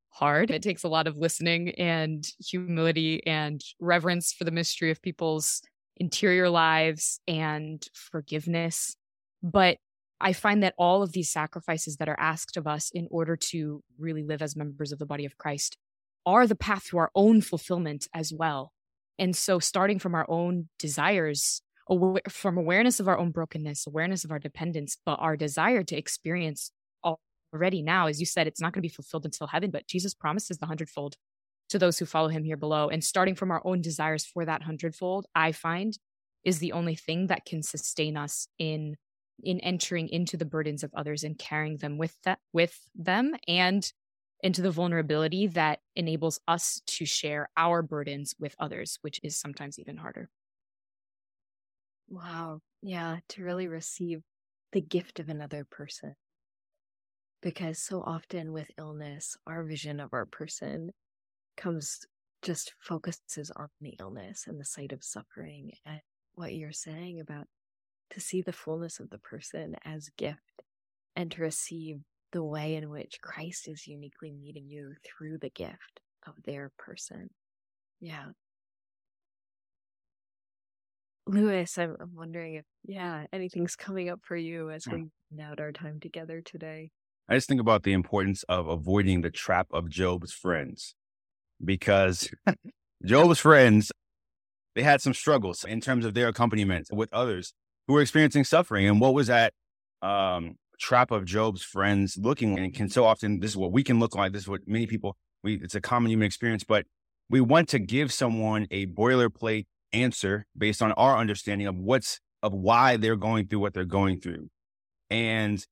hard. It takes a lot of listening and humility and reverence for the mystery of people's interior lives and forgiveness. But I find that all of these sacrifices that are asked of us in order to really live as members of the body of Christ are the path to our own fulfillment as well. And so, starting from our own desires, from awareness of our own brokenness, awareness of our dependence, but our desire to experience already now, as you said, it's not going to be fulfilled until heaven, but Jesus promises the hundredfold to those who follow him here below. And starting from our own desires for that hundredfold, I find is the only thing that can sustain us in in entering into the burdens of others and carrying them with that with them and into the vulnerability that enables us to share our burdens with others which is sometimes even harder. Wow. Yeah to really receive the gift of another person. Because so often with illness our vision of our person comes just focuses on the illness and the sight of suffering and what you're saying about to see the fullness of the person as gift and to receive the way in which Christ is uniquely meeting you through the gift of their person. Yeah. Lewis, I'm, I'm wondering if, yeah, anything's coming up for you as we out our time together today. I just think about the importance of avoiding the trap of Job's friends because <laughs> Job's friends, they had some struggles in terms of their accompaniment with others who were experiencing suffering. And what was that um, trap of Job's friends looking? And can so often, this is what we can look like. This is what many people, we, it's a common human experience, but we want to give someone a boilerplate answer based on our understanding of what's, of why they're going through what they're going through. And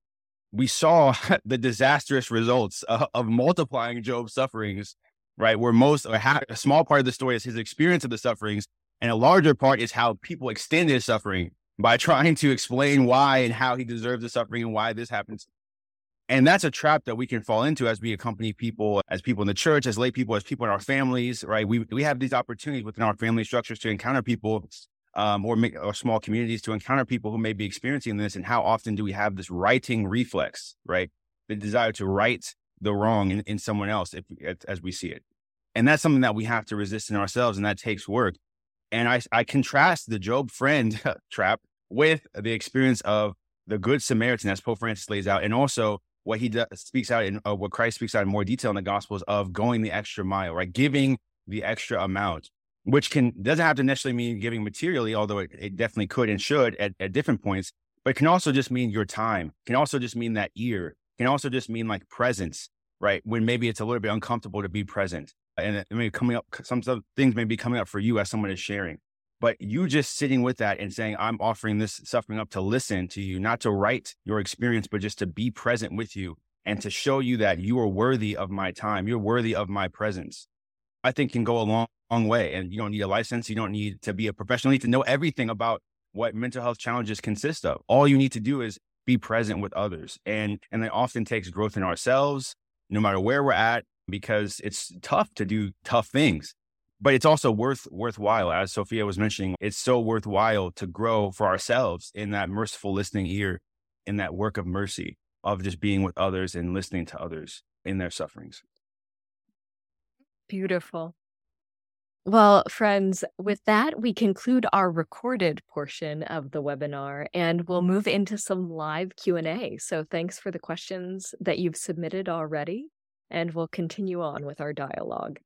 we saw <laughs> the disastrous results of, of multiplying Job's sufferings, right? Where most, or a small part of the story is his experience of the sufferings, and a larger part is how people extended his suffering by <laughs> trying to explain why and how he deserves the suffering and why this happens. And that's a trap that we can fall into as we accompany people, as people in the church, as lay people, as people in our families, right? We, we have these opportunities within our family structures to encounter people um, or, make, or small communities to encounter people who may be experiencing this. And how often do we have this righting reflex, right? The desire to right the wrong in, in someone else if, as we see it. And that's something that we have to resist in ourselves. And that takes work. And I, I contrast the Job friend <laughs> trap with the experience of the Good Samaritan, as Pope Francis lays out, and also what he does, speaks out in uh, what Christ speaks out in more detail in the Gospels of going the extra mile, right? Giving the extra amount, which can doesn't have to necessarily mean giving materially, although it, it definitely could and should at, at different points. But it can also just mean your time. Can also just mean that ear. Can also just mean like presence, right? When maybe it's a little bit uncomfortable to be present and it may be coming up, some, some things may be coming up for you as someone is sharing. But you just sitting with that and saying, I'm offering this suffering up to listen to you, not to right your experience, but just to be present with you and to show you that you are worthy of my time. You're worthy of my presence. I think can go a long, long way. And you don't need a license. You don't need to be a professional. You need to know everything about what mental health challenges consist of. All you need to do is be present with others. And and it often takes growth in ourselves, no matter where we're at, because it's tough to do tough things but it's also worth worthwhile. As sophia was mentioning it's so worthwhile to grow for ourselves in that merciful listening ear in that work of mercy of just being with others and listening to others in their sufferings. Beautiful. Well, friends, with that, we conclude our recorded portion of the webinar and we'll move into some live Q&A. So thanks for the questions that you've submitted already and we'll continue on with our dialogue.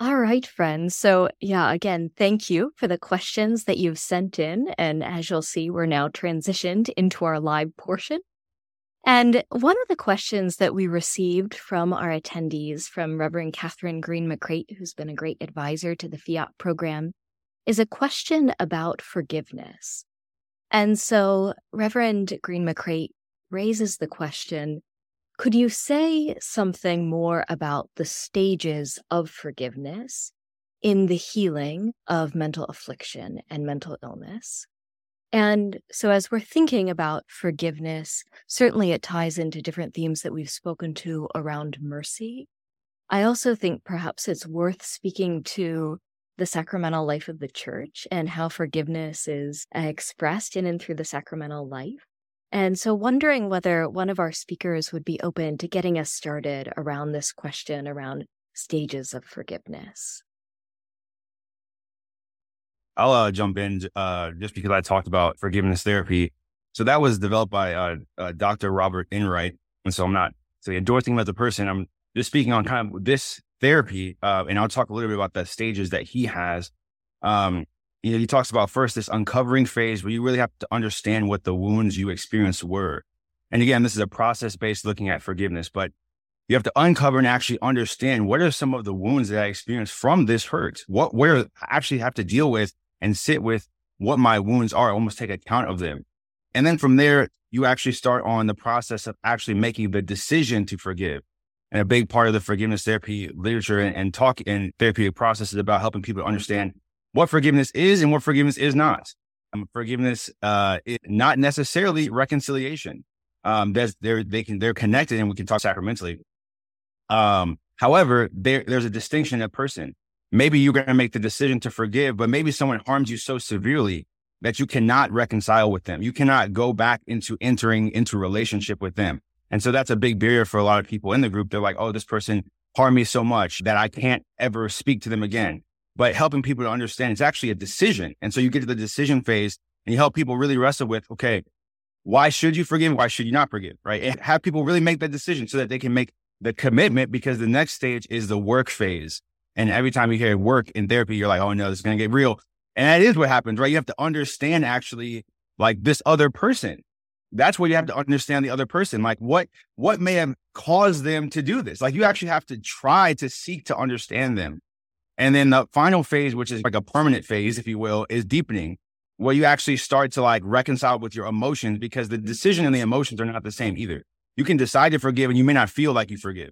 All right, friends. So, yeah, again, thank you for the questions that you've sent in. And as you'll see, we're now transitioned into our live portion. And one of the questions that we received from our attendees, from Reverend Kathryn Greene-McCreight, who's been a great advisor to the Fiat program, is a question about forgiveness. And so Reverend Greene-McCreight raises the question could you say something more about the stages of forgiveness in the healing of mental affliction and mental illness? And so, as we're thinking about forgiveness, certainly it ties into different themes that we've spoken to around mercy. I also think perhaps it's worth speaking to the sacramental life of the church and how forgiveness is expressed in and through the sacramental life. And so, wondering whether one of our speakers would be open to getting us started around this question around stages of forgiveness. I'll uh, jump in uh, just because I talked about forgiveness therapy. So that was developed by uh, uh, Dr. Robert Enright. And so I'm not so endorsing him as a person. I'm just speaking on kind of this therapy. Uh, and I'll talk a little bit about the stages that he has. Um, you know, he talks about first this uncovering phase where you really have to understand what the wounds you experienced were. And again, this is a process based looking at forgiveness, but you have to uncover and actually understand what are some of the wounds that I experienced from this hurt? What, where I actually have to deal with and sit with what my wounds are, almost take account of them. And then from there, you actually start on the process of actually making the decision to forgive. And a big part of the forgiveness therapy literature and, and talk and therapeutic process is about helping people understand what forgiveness is and what forgiveness is not. Um, forgiveness uh, is not necessarily reconciliation. Um, there's, they're, they can, they're connected and we can talk sacramentally. Um, however, there, there's a distinction in a person. Maybe you're going to make the decision to forgive, but maybe someone harms you so severely that you cannot reconcile with them. You cannot go back into entering into relationship with them. And so that's a big barrier for a lot of people in the group. They're like, oh, this person harmed me so much that I can't ever speak to them again. But helping people to understand it's actually a decision. And so you get to the decision phase and you help people really wrestle with, okay, why should you forgive? Why should you not forgive? Right. And have people really make that decision so that they can make the commitment because the next stage is the work phase. And every time you hear work in therapy, you're like, oh no, this is going to get real. And that is what happens, right? You have to understand actually like this other person. That's where you have to understand the other person. Like what, what may have caused them to do this? Like you actually have to try to seek to understand them. And then the final phase, which is like a permanent phase, if you will, is deepening, where you actually start to like reconcile with your emotions because the decision and the emotions are not the same either. You can decide to forgive and you may not feel like you forgive.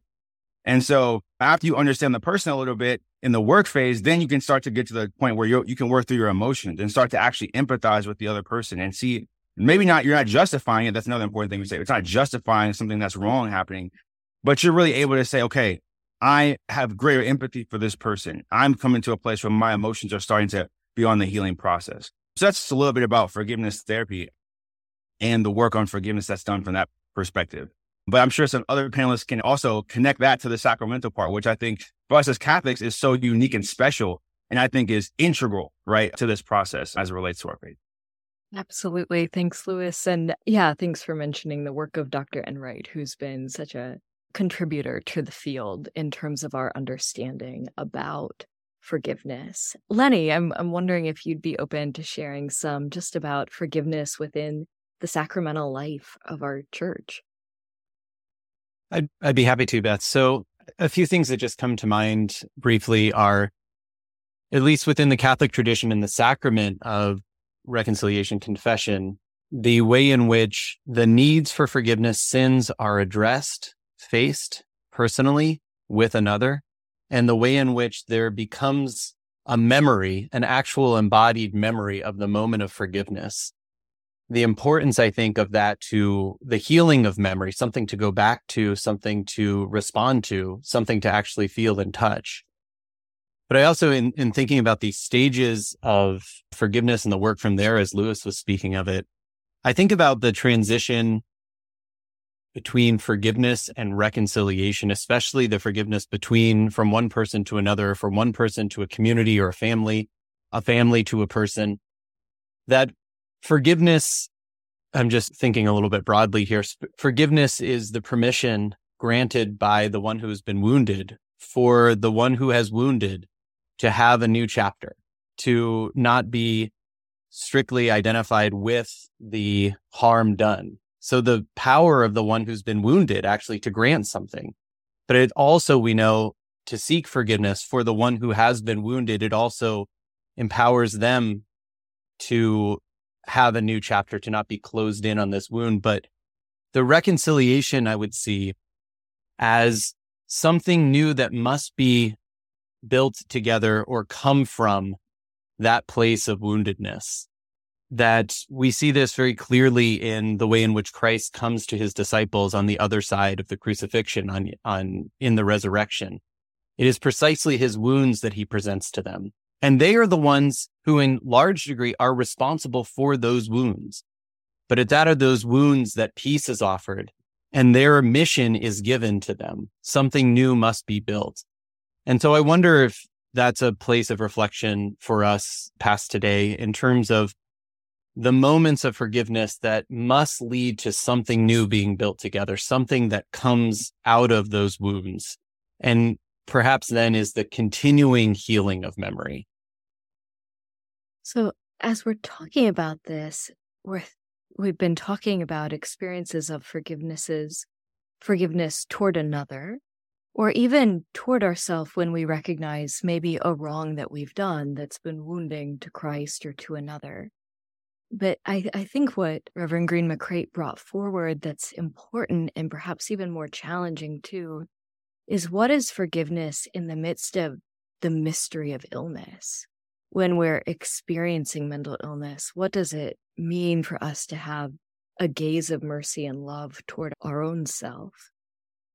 And so after you understand the person a little bit in the work phase, then you can start to get to the point where you you can work through your emotions and start to actually empathize with the other person and see maybe not you're not justifying it. That's another important thing we say. It's not justifying something that's wrong happening, but you're really able to say, okay, I have greater empathy for this person. I'm coming to a place where my emotions are starting to be on the healing process. So that's just a little bit about forgiveness therapy and the work on forgiveness that's done from that perspective. But I'm sure some other panelists can also connect that to the sacramental part, which I think for us as Catholics is so unique and special. And I think is integral, right, to this process as it relates to our faith. Absolutely. Thanks, Lewis. And yeah, thanks for mentioning the work of Dr. Enright, who's been such a contributor to the field in terms of our understanding about forgiveness. Lenny, I'm I'm wondering if you'd be open to sharing some just about forgiveness within the sacramental life of our church. I'd I'd be happy to, Beth. So a few things that just come to mind briefly are at least within the Catholic tradition and the sacrament of reconciliation confession, the way in which the needs for forgiveness sins are addressed, faced personally with another, and the way in which there becomes a memory, an actual embodied memory of the moment of forgiveness the importance, I think, of that to the healing of memory, something to go back to, something to respond to, something to actually feel and touch. But I also, in, in thinking about these stages of forgiveness and the work from there, as Lewis was speaking of it, I think about the transition between forgiveness and reconciliation, especially the forgiveness between from one person to another, from one person to a community or a family, a family to a person. That forgiveness, I'm just thinking a little bit broadly here. Forgiveness is the permission granted by the one who's been wounded for the one who has wounded to have a new chapter, to not be strictly identified with the harm done. So the power of the one who's been wounded actually to grant something. But it also, we know, to seek forgiveness for the one who has been wounded, it also empowers them to have a new chapter to not be closed in on this wound. But the reconciliation I would see as something new that must be built together or come from that place of woundedness. That we see this very clearly in the way in which Christ comes to his disciples on the other side of the crucifixion on, on, in the resurrection. It is precisely his wounds that he presents to them. And they are the ones who, in large degree, are responsible for those wounds. But it's out of those wounds that peace is offered and their mission is given to them. Something new must be built. And so I wonder if that's a place of reflection for us past today in terms of the moments of forgiveness that must lead to something new being built together, something that comes out of those wounds. And perhaps then is the continuing healing of memory. So, as we're talking about this, we're, we've been talking about experiences of forgivenesses, forgiveness toward another, or even toward ourselves when we recognize maybe a wrong that we've done that's been wounding to Christ or to another. But I, I think what Reverend Greene-McCreight brought forward that's important and perhaps even more challenging too is what is forgiveness in the midst of the mystery of illness? When we're experiencing mental illness, what does it mean for us to have a gaze of mercy and love toward our own self?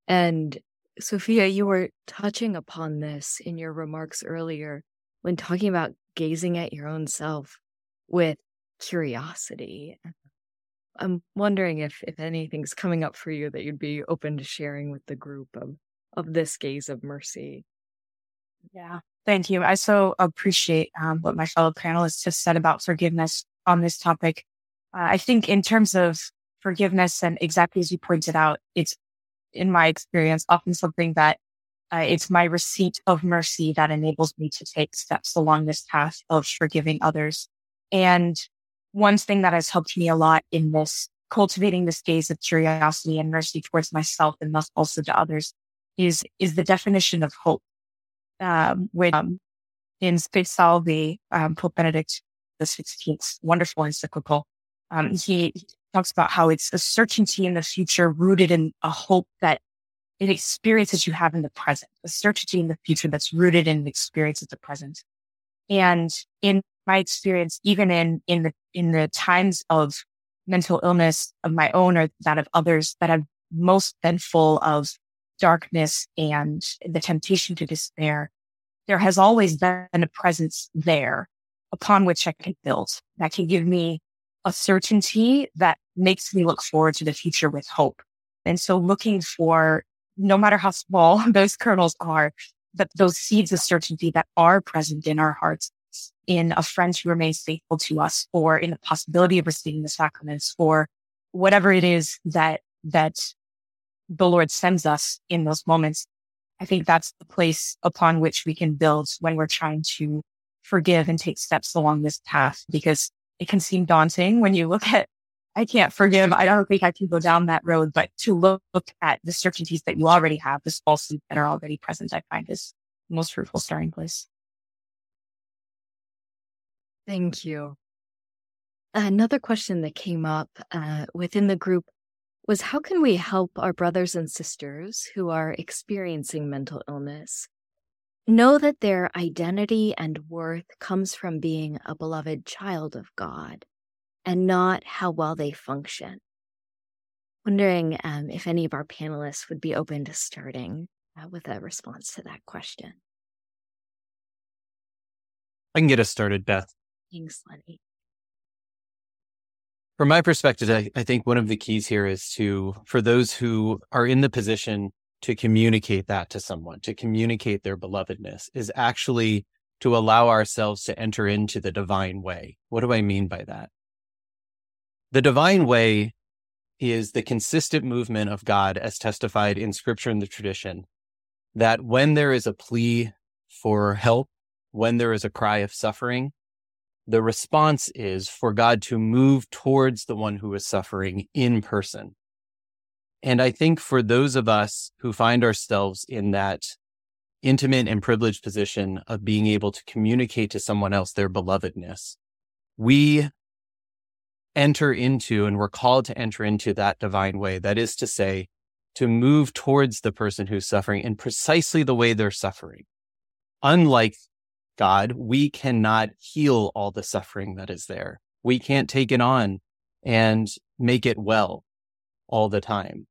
And Sophia, you were touching upon this in your remarks earlier when talking about gazing at your own self with curiosity. I'm wondering if if anything's coming up for you that you'd be open to sharing with the group of of this gaze of mercy. Yeah, thank you. I so appreciate um, what my fellow panelists have said about forgiveness on this topic. Uh, I think in terms of forgiveness, and exactly as you pointed out, it's in my experience often something that uh, it's my receipt of mercy that enables me to take steps along this path of forgiving others. And one thing that has helped me a lot in this cultivating this gaze of curiosity and mercy towards myself and thus also to others is, is the definition of hope. Um, which, um, in Spe Salvi, um, Pope Benedict the 16th, wonderful encyclical, um, he talks about how it's a certainty in the future rooted in a hope that an experience that you have in the present, a certainty in the future that's rooted in the experience of the present. And in my experience, even in, in the, in the times of mental illness of my own or that of others that have most been full of darkness and the temptation to despair, there has always been a presence there upon which I can build that can give me a certainty that makes me look forward to the future with hope. And so looking for, no matter how small <laughs> those kernels are, that those seeds of certainty that are present in our hearts in a friend who remains faithful to us or in the possibility of receiving the sacraments or whatever it is that, that the Lord sends us in those moments. I think that's the place upon which we can build when we're trying to forgive and take steps along this path because it can seem daunting when you look at, I can't forgive. I don't think I can go down that road, but to look, look at the certainties that you already have, the seeds that are already present, I find is the most fruitful starting place. Thank you. Another question that came up uh, within the group was how can we help our brothers and sisters who are experiencing mental illness know that their identity and worth comes from being a beloved child of God and not how well they function? Wondering um, if any of our panelists would be open to starting uh, with a response to that question. I can get us started, Beth. Thanks, Lenny. From my perspective, I, I think one of the keys here is to, for those who are in the position to communicate that to someone, to communicate their belovedness, is actually to allow ourselves to enter into the divine way. What do I mean by that? The divine way is the consistent movement of God as testified in scripture and the tradition that when there is a plea for help, when there is a cry of suffering, the response is for God to move towards the one who is suffering in person. And I think for those of us who find ourselves in that intimate and privileged position of being able to communicate to someone else their belovedness, we enter into and we're called to enter into that divine way. That is to say, to move towards the person who's suffering in precisely the way they're suffering. Unlike God, we cannot heal all the suffering that is there. We can't take it on and make it well all the time.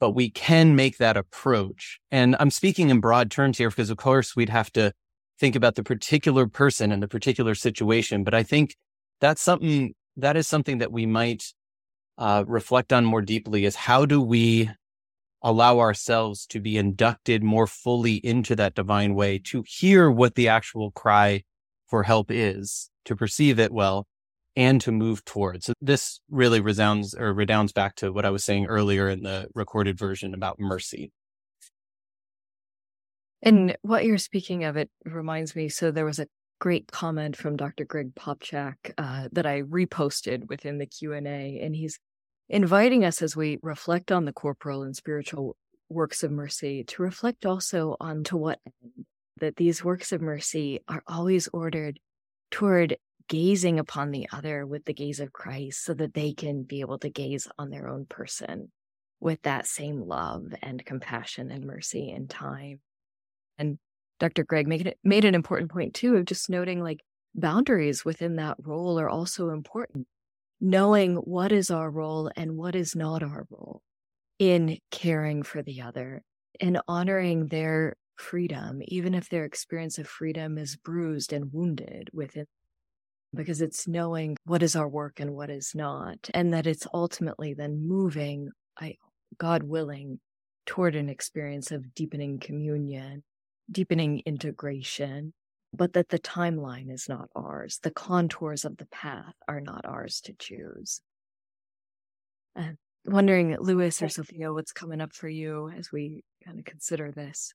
But we can make that approach. And I'm speaking in broad terms here because, of course, we'd have to think about the particular person and the particular situation. But I think that's something that is something that we might uh, reflect on more deeply is how do we allow ourselves to be inducted more fully into that divine way, to hear what the actual cry for help is, to perceive it well, and to move towards. So this really resounds or redounds back to what I was saying earlier in the recorded version about mercy. And what you're speaking of, it reminds me. So there was a great comment from Dr. Greg Popcak uh, that I reposted within the Q and A, and he's inviting us as we reflect on the corporal and spiritual works of mercy to reflect also on to what end that these works of mercy are always ordered toward gazing upon the other with the gaze of Christ so that they can be able to gaze on their own person with that same love and compassion and mercy and time. And Dr. Greg made, made an important point too of just noting like boundaries within that role are also important. Knowing what is our role and what is not our role in caring for the other and honoring their freedom, even if their experience of freedom is bruised and wounded within. Because it's knowing what is our work and what is not, and that it's ultimately then moving, I, God willing, toward an experience of deepening communion, deepening integration, but that the timeline is not ours. The contours of the path are not ours to choose. And wondering, Lewis or Sophia, what's coming up for you as we kind of consider this?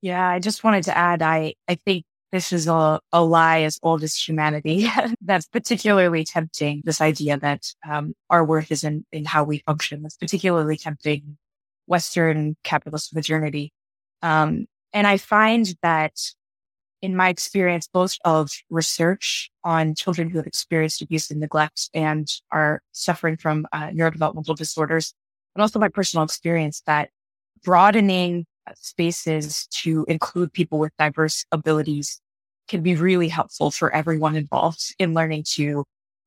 Yeah, I just wanted to add, I, I think this is a, a lie as old as humanity. <laughs> That's particularly tempting. This idea that um, our worth is in, in how we function. That's particularly tempting Western capitalist modernity. Um, and I find that in my experience, both of research on children who have experienced abuse and neglect and are suffering from uh, neurodevelopmental disorders, but also my personal experience that broadening spaces to include people with diverse abilities can be really helpful for everyone involved in learning to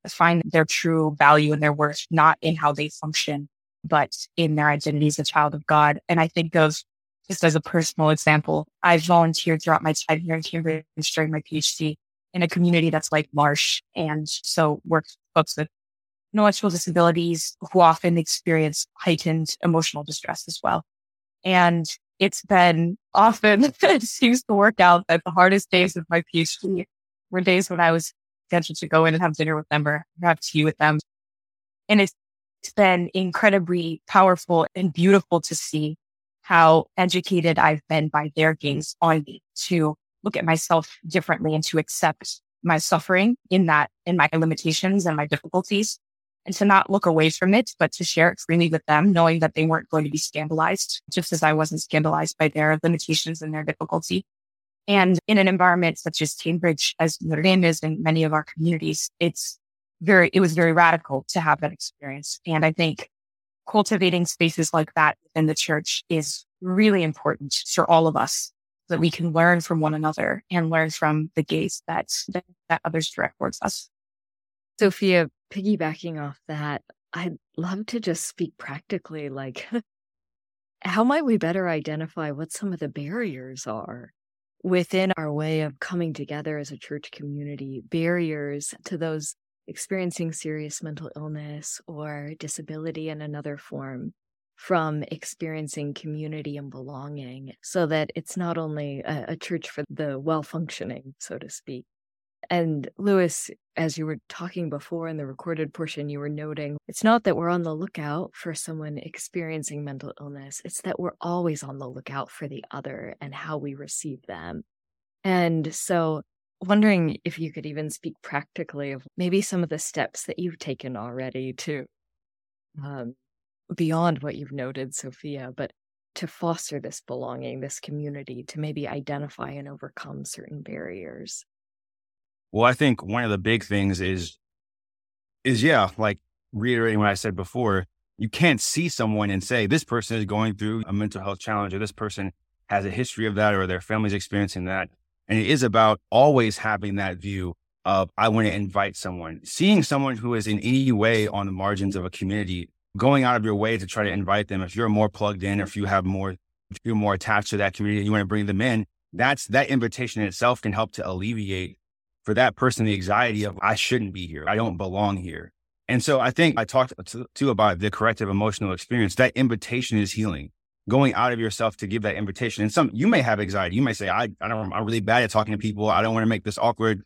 find their true value and their worth, not in how they function, but in their identity as a child of God. And I think of just as a personal example, I volunteered throughout my time here in Cambridge during my PhD in a community that's like L'Arche. And so work with folks with intellectual disabilities who often experience heightened emotional distress as well. And it's been often <laughs> it seems to work out that the hardest days of my PhD were days when I was scheduled to go in and have dinner with them or have tea with them. And it's been incredibly powerful and beautiful to see how educated I've been by their gaze on me to look at myself differently and to accept my suffering in that, in my limitations and my difficulties and to not look away from it, but to share it freely with them, knowing that they weren't going to be scandalized, just as I wasn't scandalized by their limitations and their difficulty. And in an environment such as Cambridge, as Notre Dame is in many of our communities, it's very, it was very radical to have that experience. And I think cultivating spaces like that within the church is really important for all of us so that we can learn from one another and learn from the gaze that, that, that others direct towards us. Sophia, piggybacking off that, I'd love to just speak practically like, <laughs> how might we better identify what some of the barriers are within our way of coming together as a church community? Barriers to those experiencing serious mental illness or disability in another form from experiencing community and belonging so that it's not only a, a church for the well functioning, so to speak, and Lewis, as you were talking before in the recorded portion, you were noting it's not that we're on the lookout for someone experiencing mental illness, it's that we're always on the lookout for the other and how we receive them. And so, wondering if you could even speak practically of maybe some of the steps that you've taken already to um, beyond what you've noted, Sophia, but to foster this belonging, this community, to maybe identify and overcome certain barriers. Well, I think one of the big things is, is yeah, like reiterating what I said before, you can't see someone and say, this person is going through a mental health challenge or this person has a history of that or their family's experiencing that. And it is about always having that view of, I want to invite someone, seeing someone who is in any way on the margins of a community, going out of your way to try to invite them. If you're more plugged in, if you have more, if you're more attached to that community, you want to bring them in. That's that invitation in itself can help to alleviate for that person the anxiety of I shouldn't be here. I don't belong here. And so I think I talked to, too about the corrective emotional experience. That invitation is healing. Going out of yourself to give that invitation. And some you may have anxiety. You may say, I, I don't I'm really bad at talking to people. I don't want to make this awkward.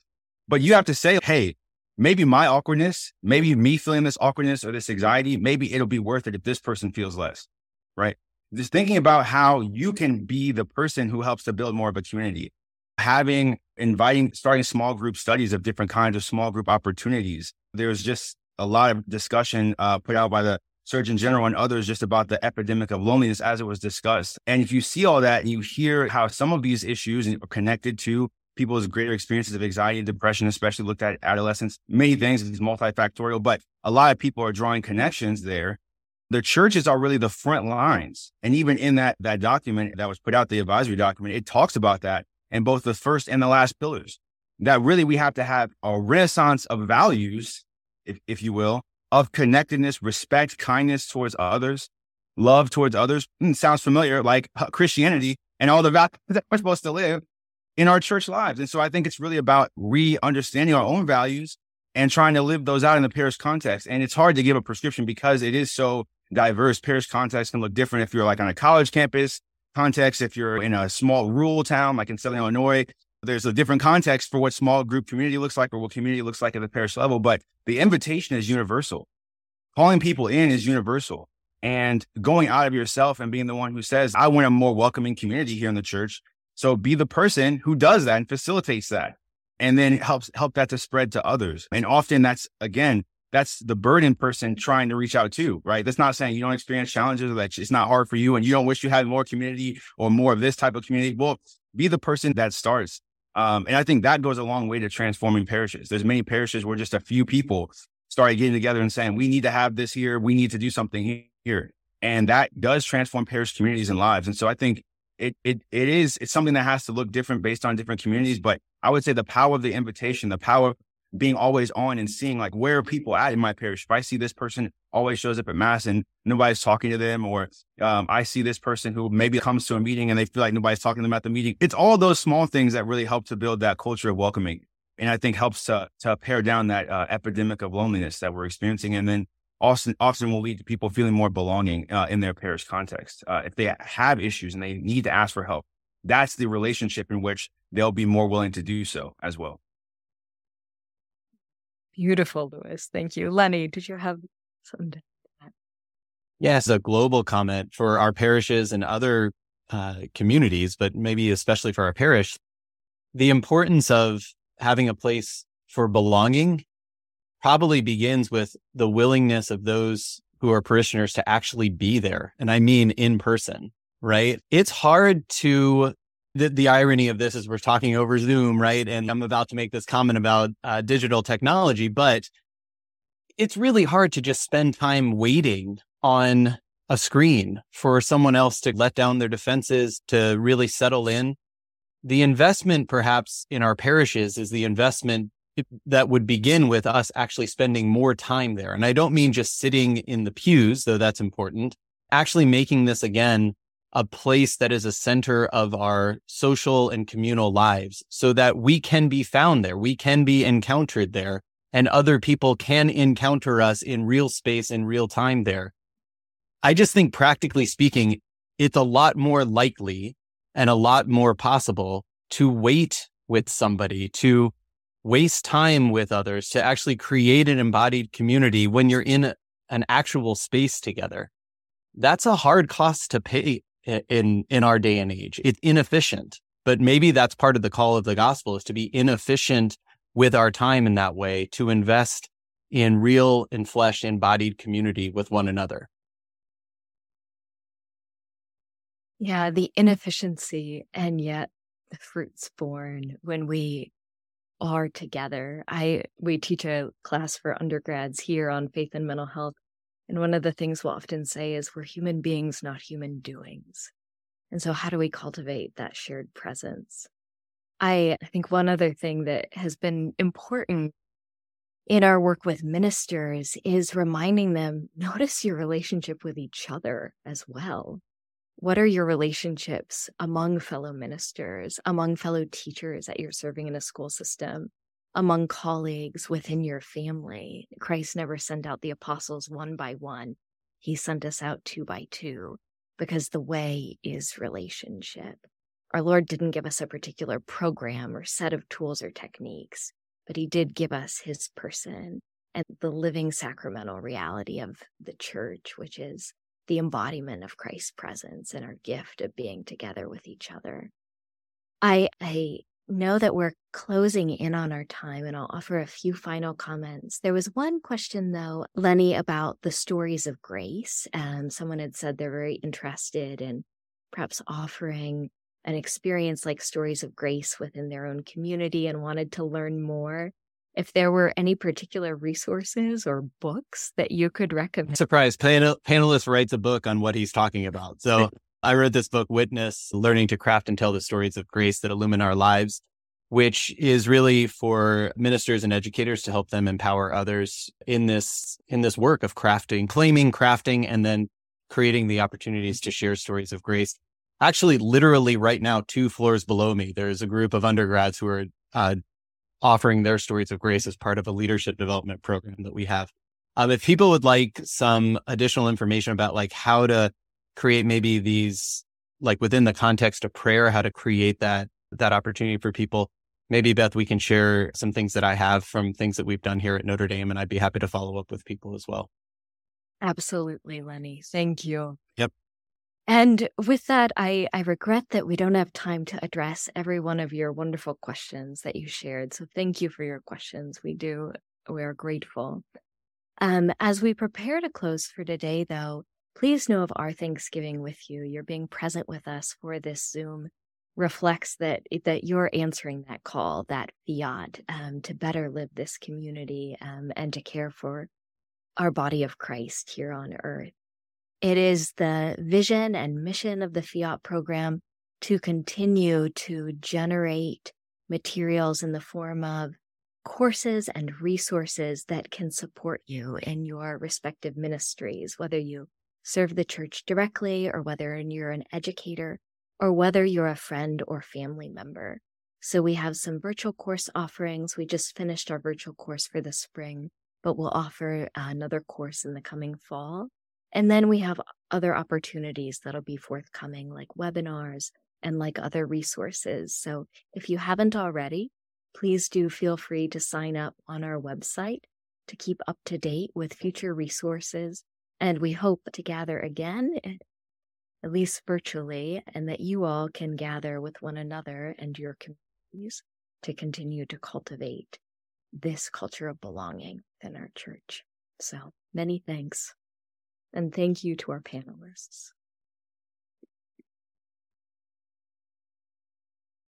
But you have to say, hey, maybe my awkwardness, maybe me feeling this awkwardness or this anxiety, maybe it'll be worth it if this person feels less, right? Just thinking about how you can be the person who helps to build more of a community, having, inviting, starting small group studies of different kinds of small group opportunities. There's just a lot of discussion uh, put out by the Surgeon General and others just about the epidemic of loneliness as it was discussed. And if you see all that, and you hear how some of these issues are connected to people's greater experiences of anxiety and depression, especially looked at adolescents, many things, is multifactorial, but a lot of people are drawing connections there. The churches are really the front lines. And even in that, that document that was put out, the advisory document, it talks about that in both the first and the last pillars. That really we have to have a renaissance of values, if, if you will, of connectedness, respect, kindness towards others, love towards others. Mm, sounds familiar, like Christianity and all the values <laughs> that we're supposed to live in our church lives. And so I think it's really about re understanding our own values and trying to live those out in the parish context. And it's hard to give a prescription because it is so diverse. Parish context can look different if you're like on a college campus context, if you're in a small rural town like in Southern Illinois. There's a different context for what small group community looks like or what community looks like at the parish level, but the invitation is universal. Calling people in is universal. And going out of yourself and being the one who says, I want a more welcoming community here in the church. So be the person who does that and facilitates that and then helps help that to spread to others. And often that's again, that's the burden person trying to reach out to, right? That's not saying you don't experience challenges or that it's not hard for you and you don't wish you had more community or more of this type of community. Well, be the person that starts um, and I think that goes a long way to transforming parishes. There's many parishes where just a few people started getting together and saying, we need to have this here. We need to do something here. And that does transform parish communities and lives. And so I think it, it, it is, it's something that has to look different based on different communities. But I would say the power of the invitation, the power being always on and seeing like where are people at in my parish. If I see this person always shows up at mass and nobody's talking to them, or um, I see this person who maybe comes to a meeting and they feel like nobody's talking to them at the meeting. It's all those small things that really help to build that culture of welcoming, and I think helps to to pare down that uh, epidemic of loneliness that we're experiencing, and then often often will lead to people feeling more belonging uh, in their parish context. Uh, if they have issues and they need to ask for help, that's the relationship in which they'll be more willing to do so as well. Beautiful, Lewis. Thank you. Lenny, did you have something Yes, a global comment for our parishes and other uh, communities, but maybe especially for our parish. The importance of having a place for belonging probably begins with the willingness of those who are parishioners to actually be there. And I mean in person, right? It's hard to the, the irony of this is we're talking over Zoom, right? And I'm about to make this comment about uh, digital technology, but it's really hard to just spend time waiting on a screen for someone else to let down their defenses to really settle in. The investment, perhaps, in our parishes is the investment that would begin with us actually spending more time there. And I don't mean just sitting in the pews, though that's important, actually making this again a place that is a center of our social and communal lives so that we can be found there. We can be encountered there and other people can encounter us in real space in real time there. I just think practically speaking, it's a lot more likely and a lot more possible to wait with somebody, to waste time with others, to actually create an embodied community when you're in an actual space together. That's a hard cost to pay in in our day and age. It's inefficient, but maybe that's part of the call of the gospel is to be inefficient with our time in that way to invest in real and flesh embodied community with one another. Yeah, the inefficiency and yet the fruits born when we are together. I we teach a class for undergrads here on faith and mental health and one of the things we'll often say is we're human beings, not human doings. And so, how do we cultivate that shared presence? I think one other thing that has been important in our work with ministers is reminding them notice your relationship with each other as well. What are your relationships among fellow ministers, among fellow teachers that you're serving in a school system? Among colleagues within your family. Christ never sent out the apostles one by one, he sent us out two by two because the way is relationship. Our Lord didn't give us a particular program or set of tools or techniques. but he did give us his person and the living sacramental reality of the church, which is the embodiment of Christ's presence and our gift of being together with each other. I, I know that we're closing in on our time and I'll offer a few final comments. There was one question though, Lenny, about the stories of grace. Um, someone had said they're very interested in perhaps offering an experience like stories of grace within their own community and wanted to learn more. If there were any particular resources or books that you could recommend. Surprise, panel- panelist writes a book on what he's talking about. So I read this book, Witness, Learning to Craft and Tell the Stories of Grace that Illumine Our Lives, which is really for ministers and educators to help them empower others in this, in this work of crafting, claiming, crafting, and then creating the opportunities to share stories of grace. Actually, literally right now, two floors below me, there's a group of undergrads who are uh, offering their stories of grace as part of a leadership development program that we have. Um, if people would like some additional information about like how to create maybe these like within the context of prayer, how to create that that opportunity for people. Maybe Beth, we can share some things that I have from things that we've done here at Notre Dame, and I'd be happy to follow up with people as well. Absolutely, Lenny. Thank you. Yep. And with that, I, I regret that we don't have time to address every one of your wonderful questions that you shared. So thank you for your questions. We do, we are grateful. Um, as we prepare to close for today, though, Please know of our Thanksgiving with you. You're being present with us for this Zoom reflects that that you're answering that call, that fiat, um, to better live this community um, and to care for our body of Christ here on earth. It is the vision and mission of the fiat program to continue to generate materials in the form of courses and resources that can support you in your respective ministries, whether you serve the church directly or whether you're an educator or whether you're a friend or family member. So we have some virtual course offerings. We just finished our virtual course for the spring, but we'll offer another course in the coming fall. And then we have other opportunities that'll be forthcoming, like webinars and like other resources. So if you haven't already, please do feel free to sign up on our website to keep up to date with future resources and we hope to gather again, eh, at least virtually, and that you all can gather with one another and your communities to continue to cultivate this culture of belonging in our church. So many thanks. And thank you to our panelists.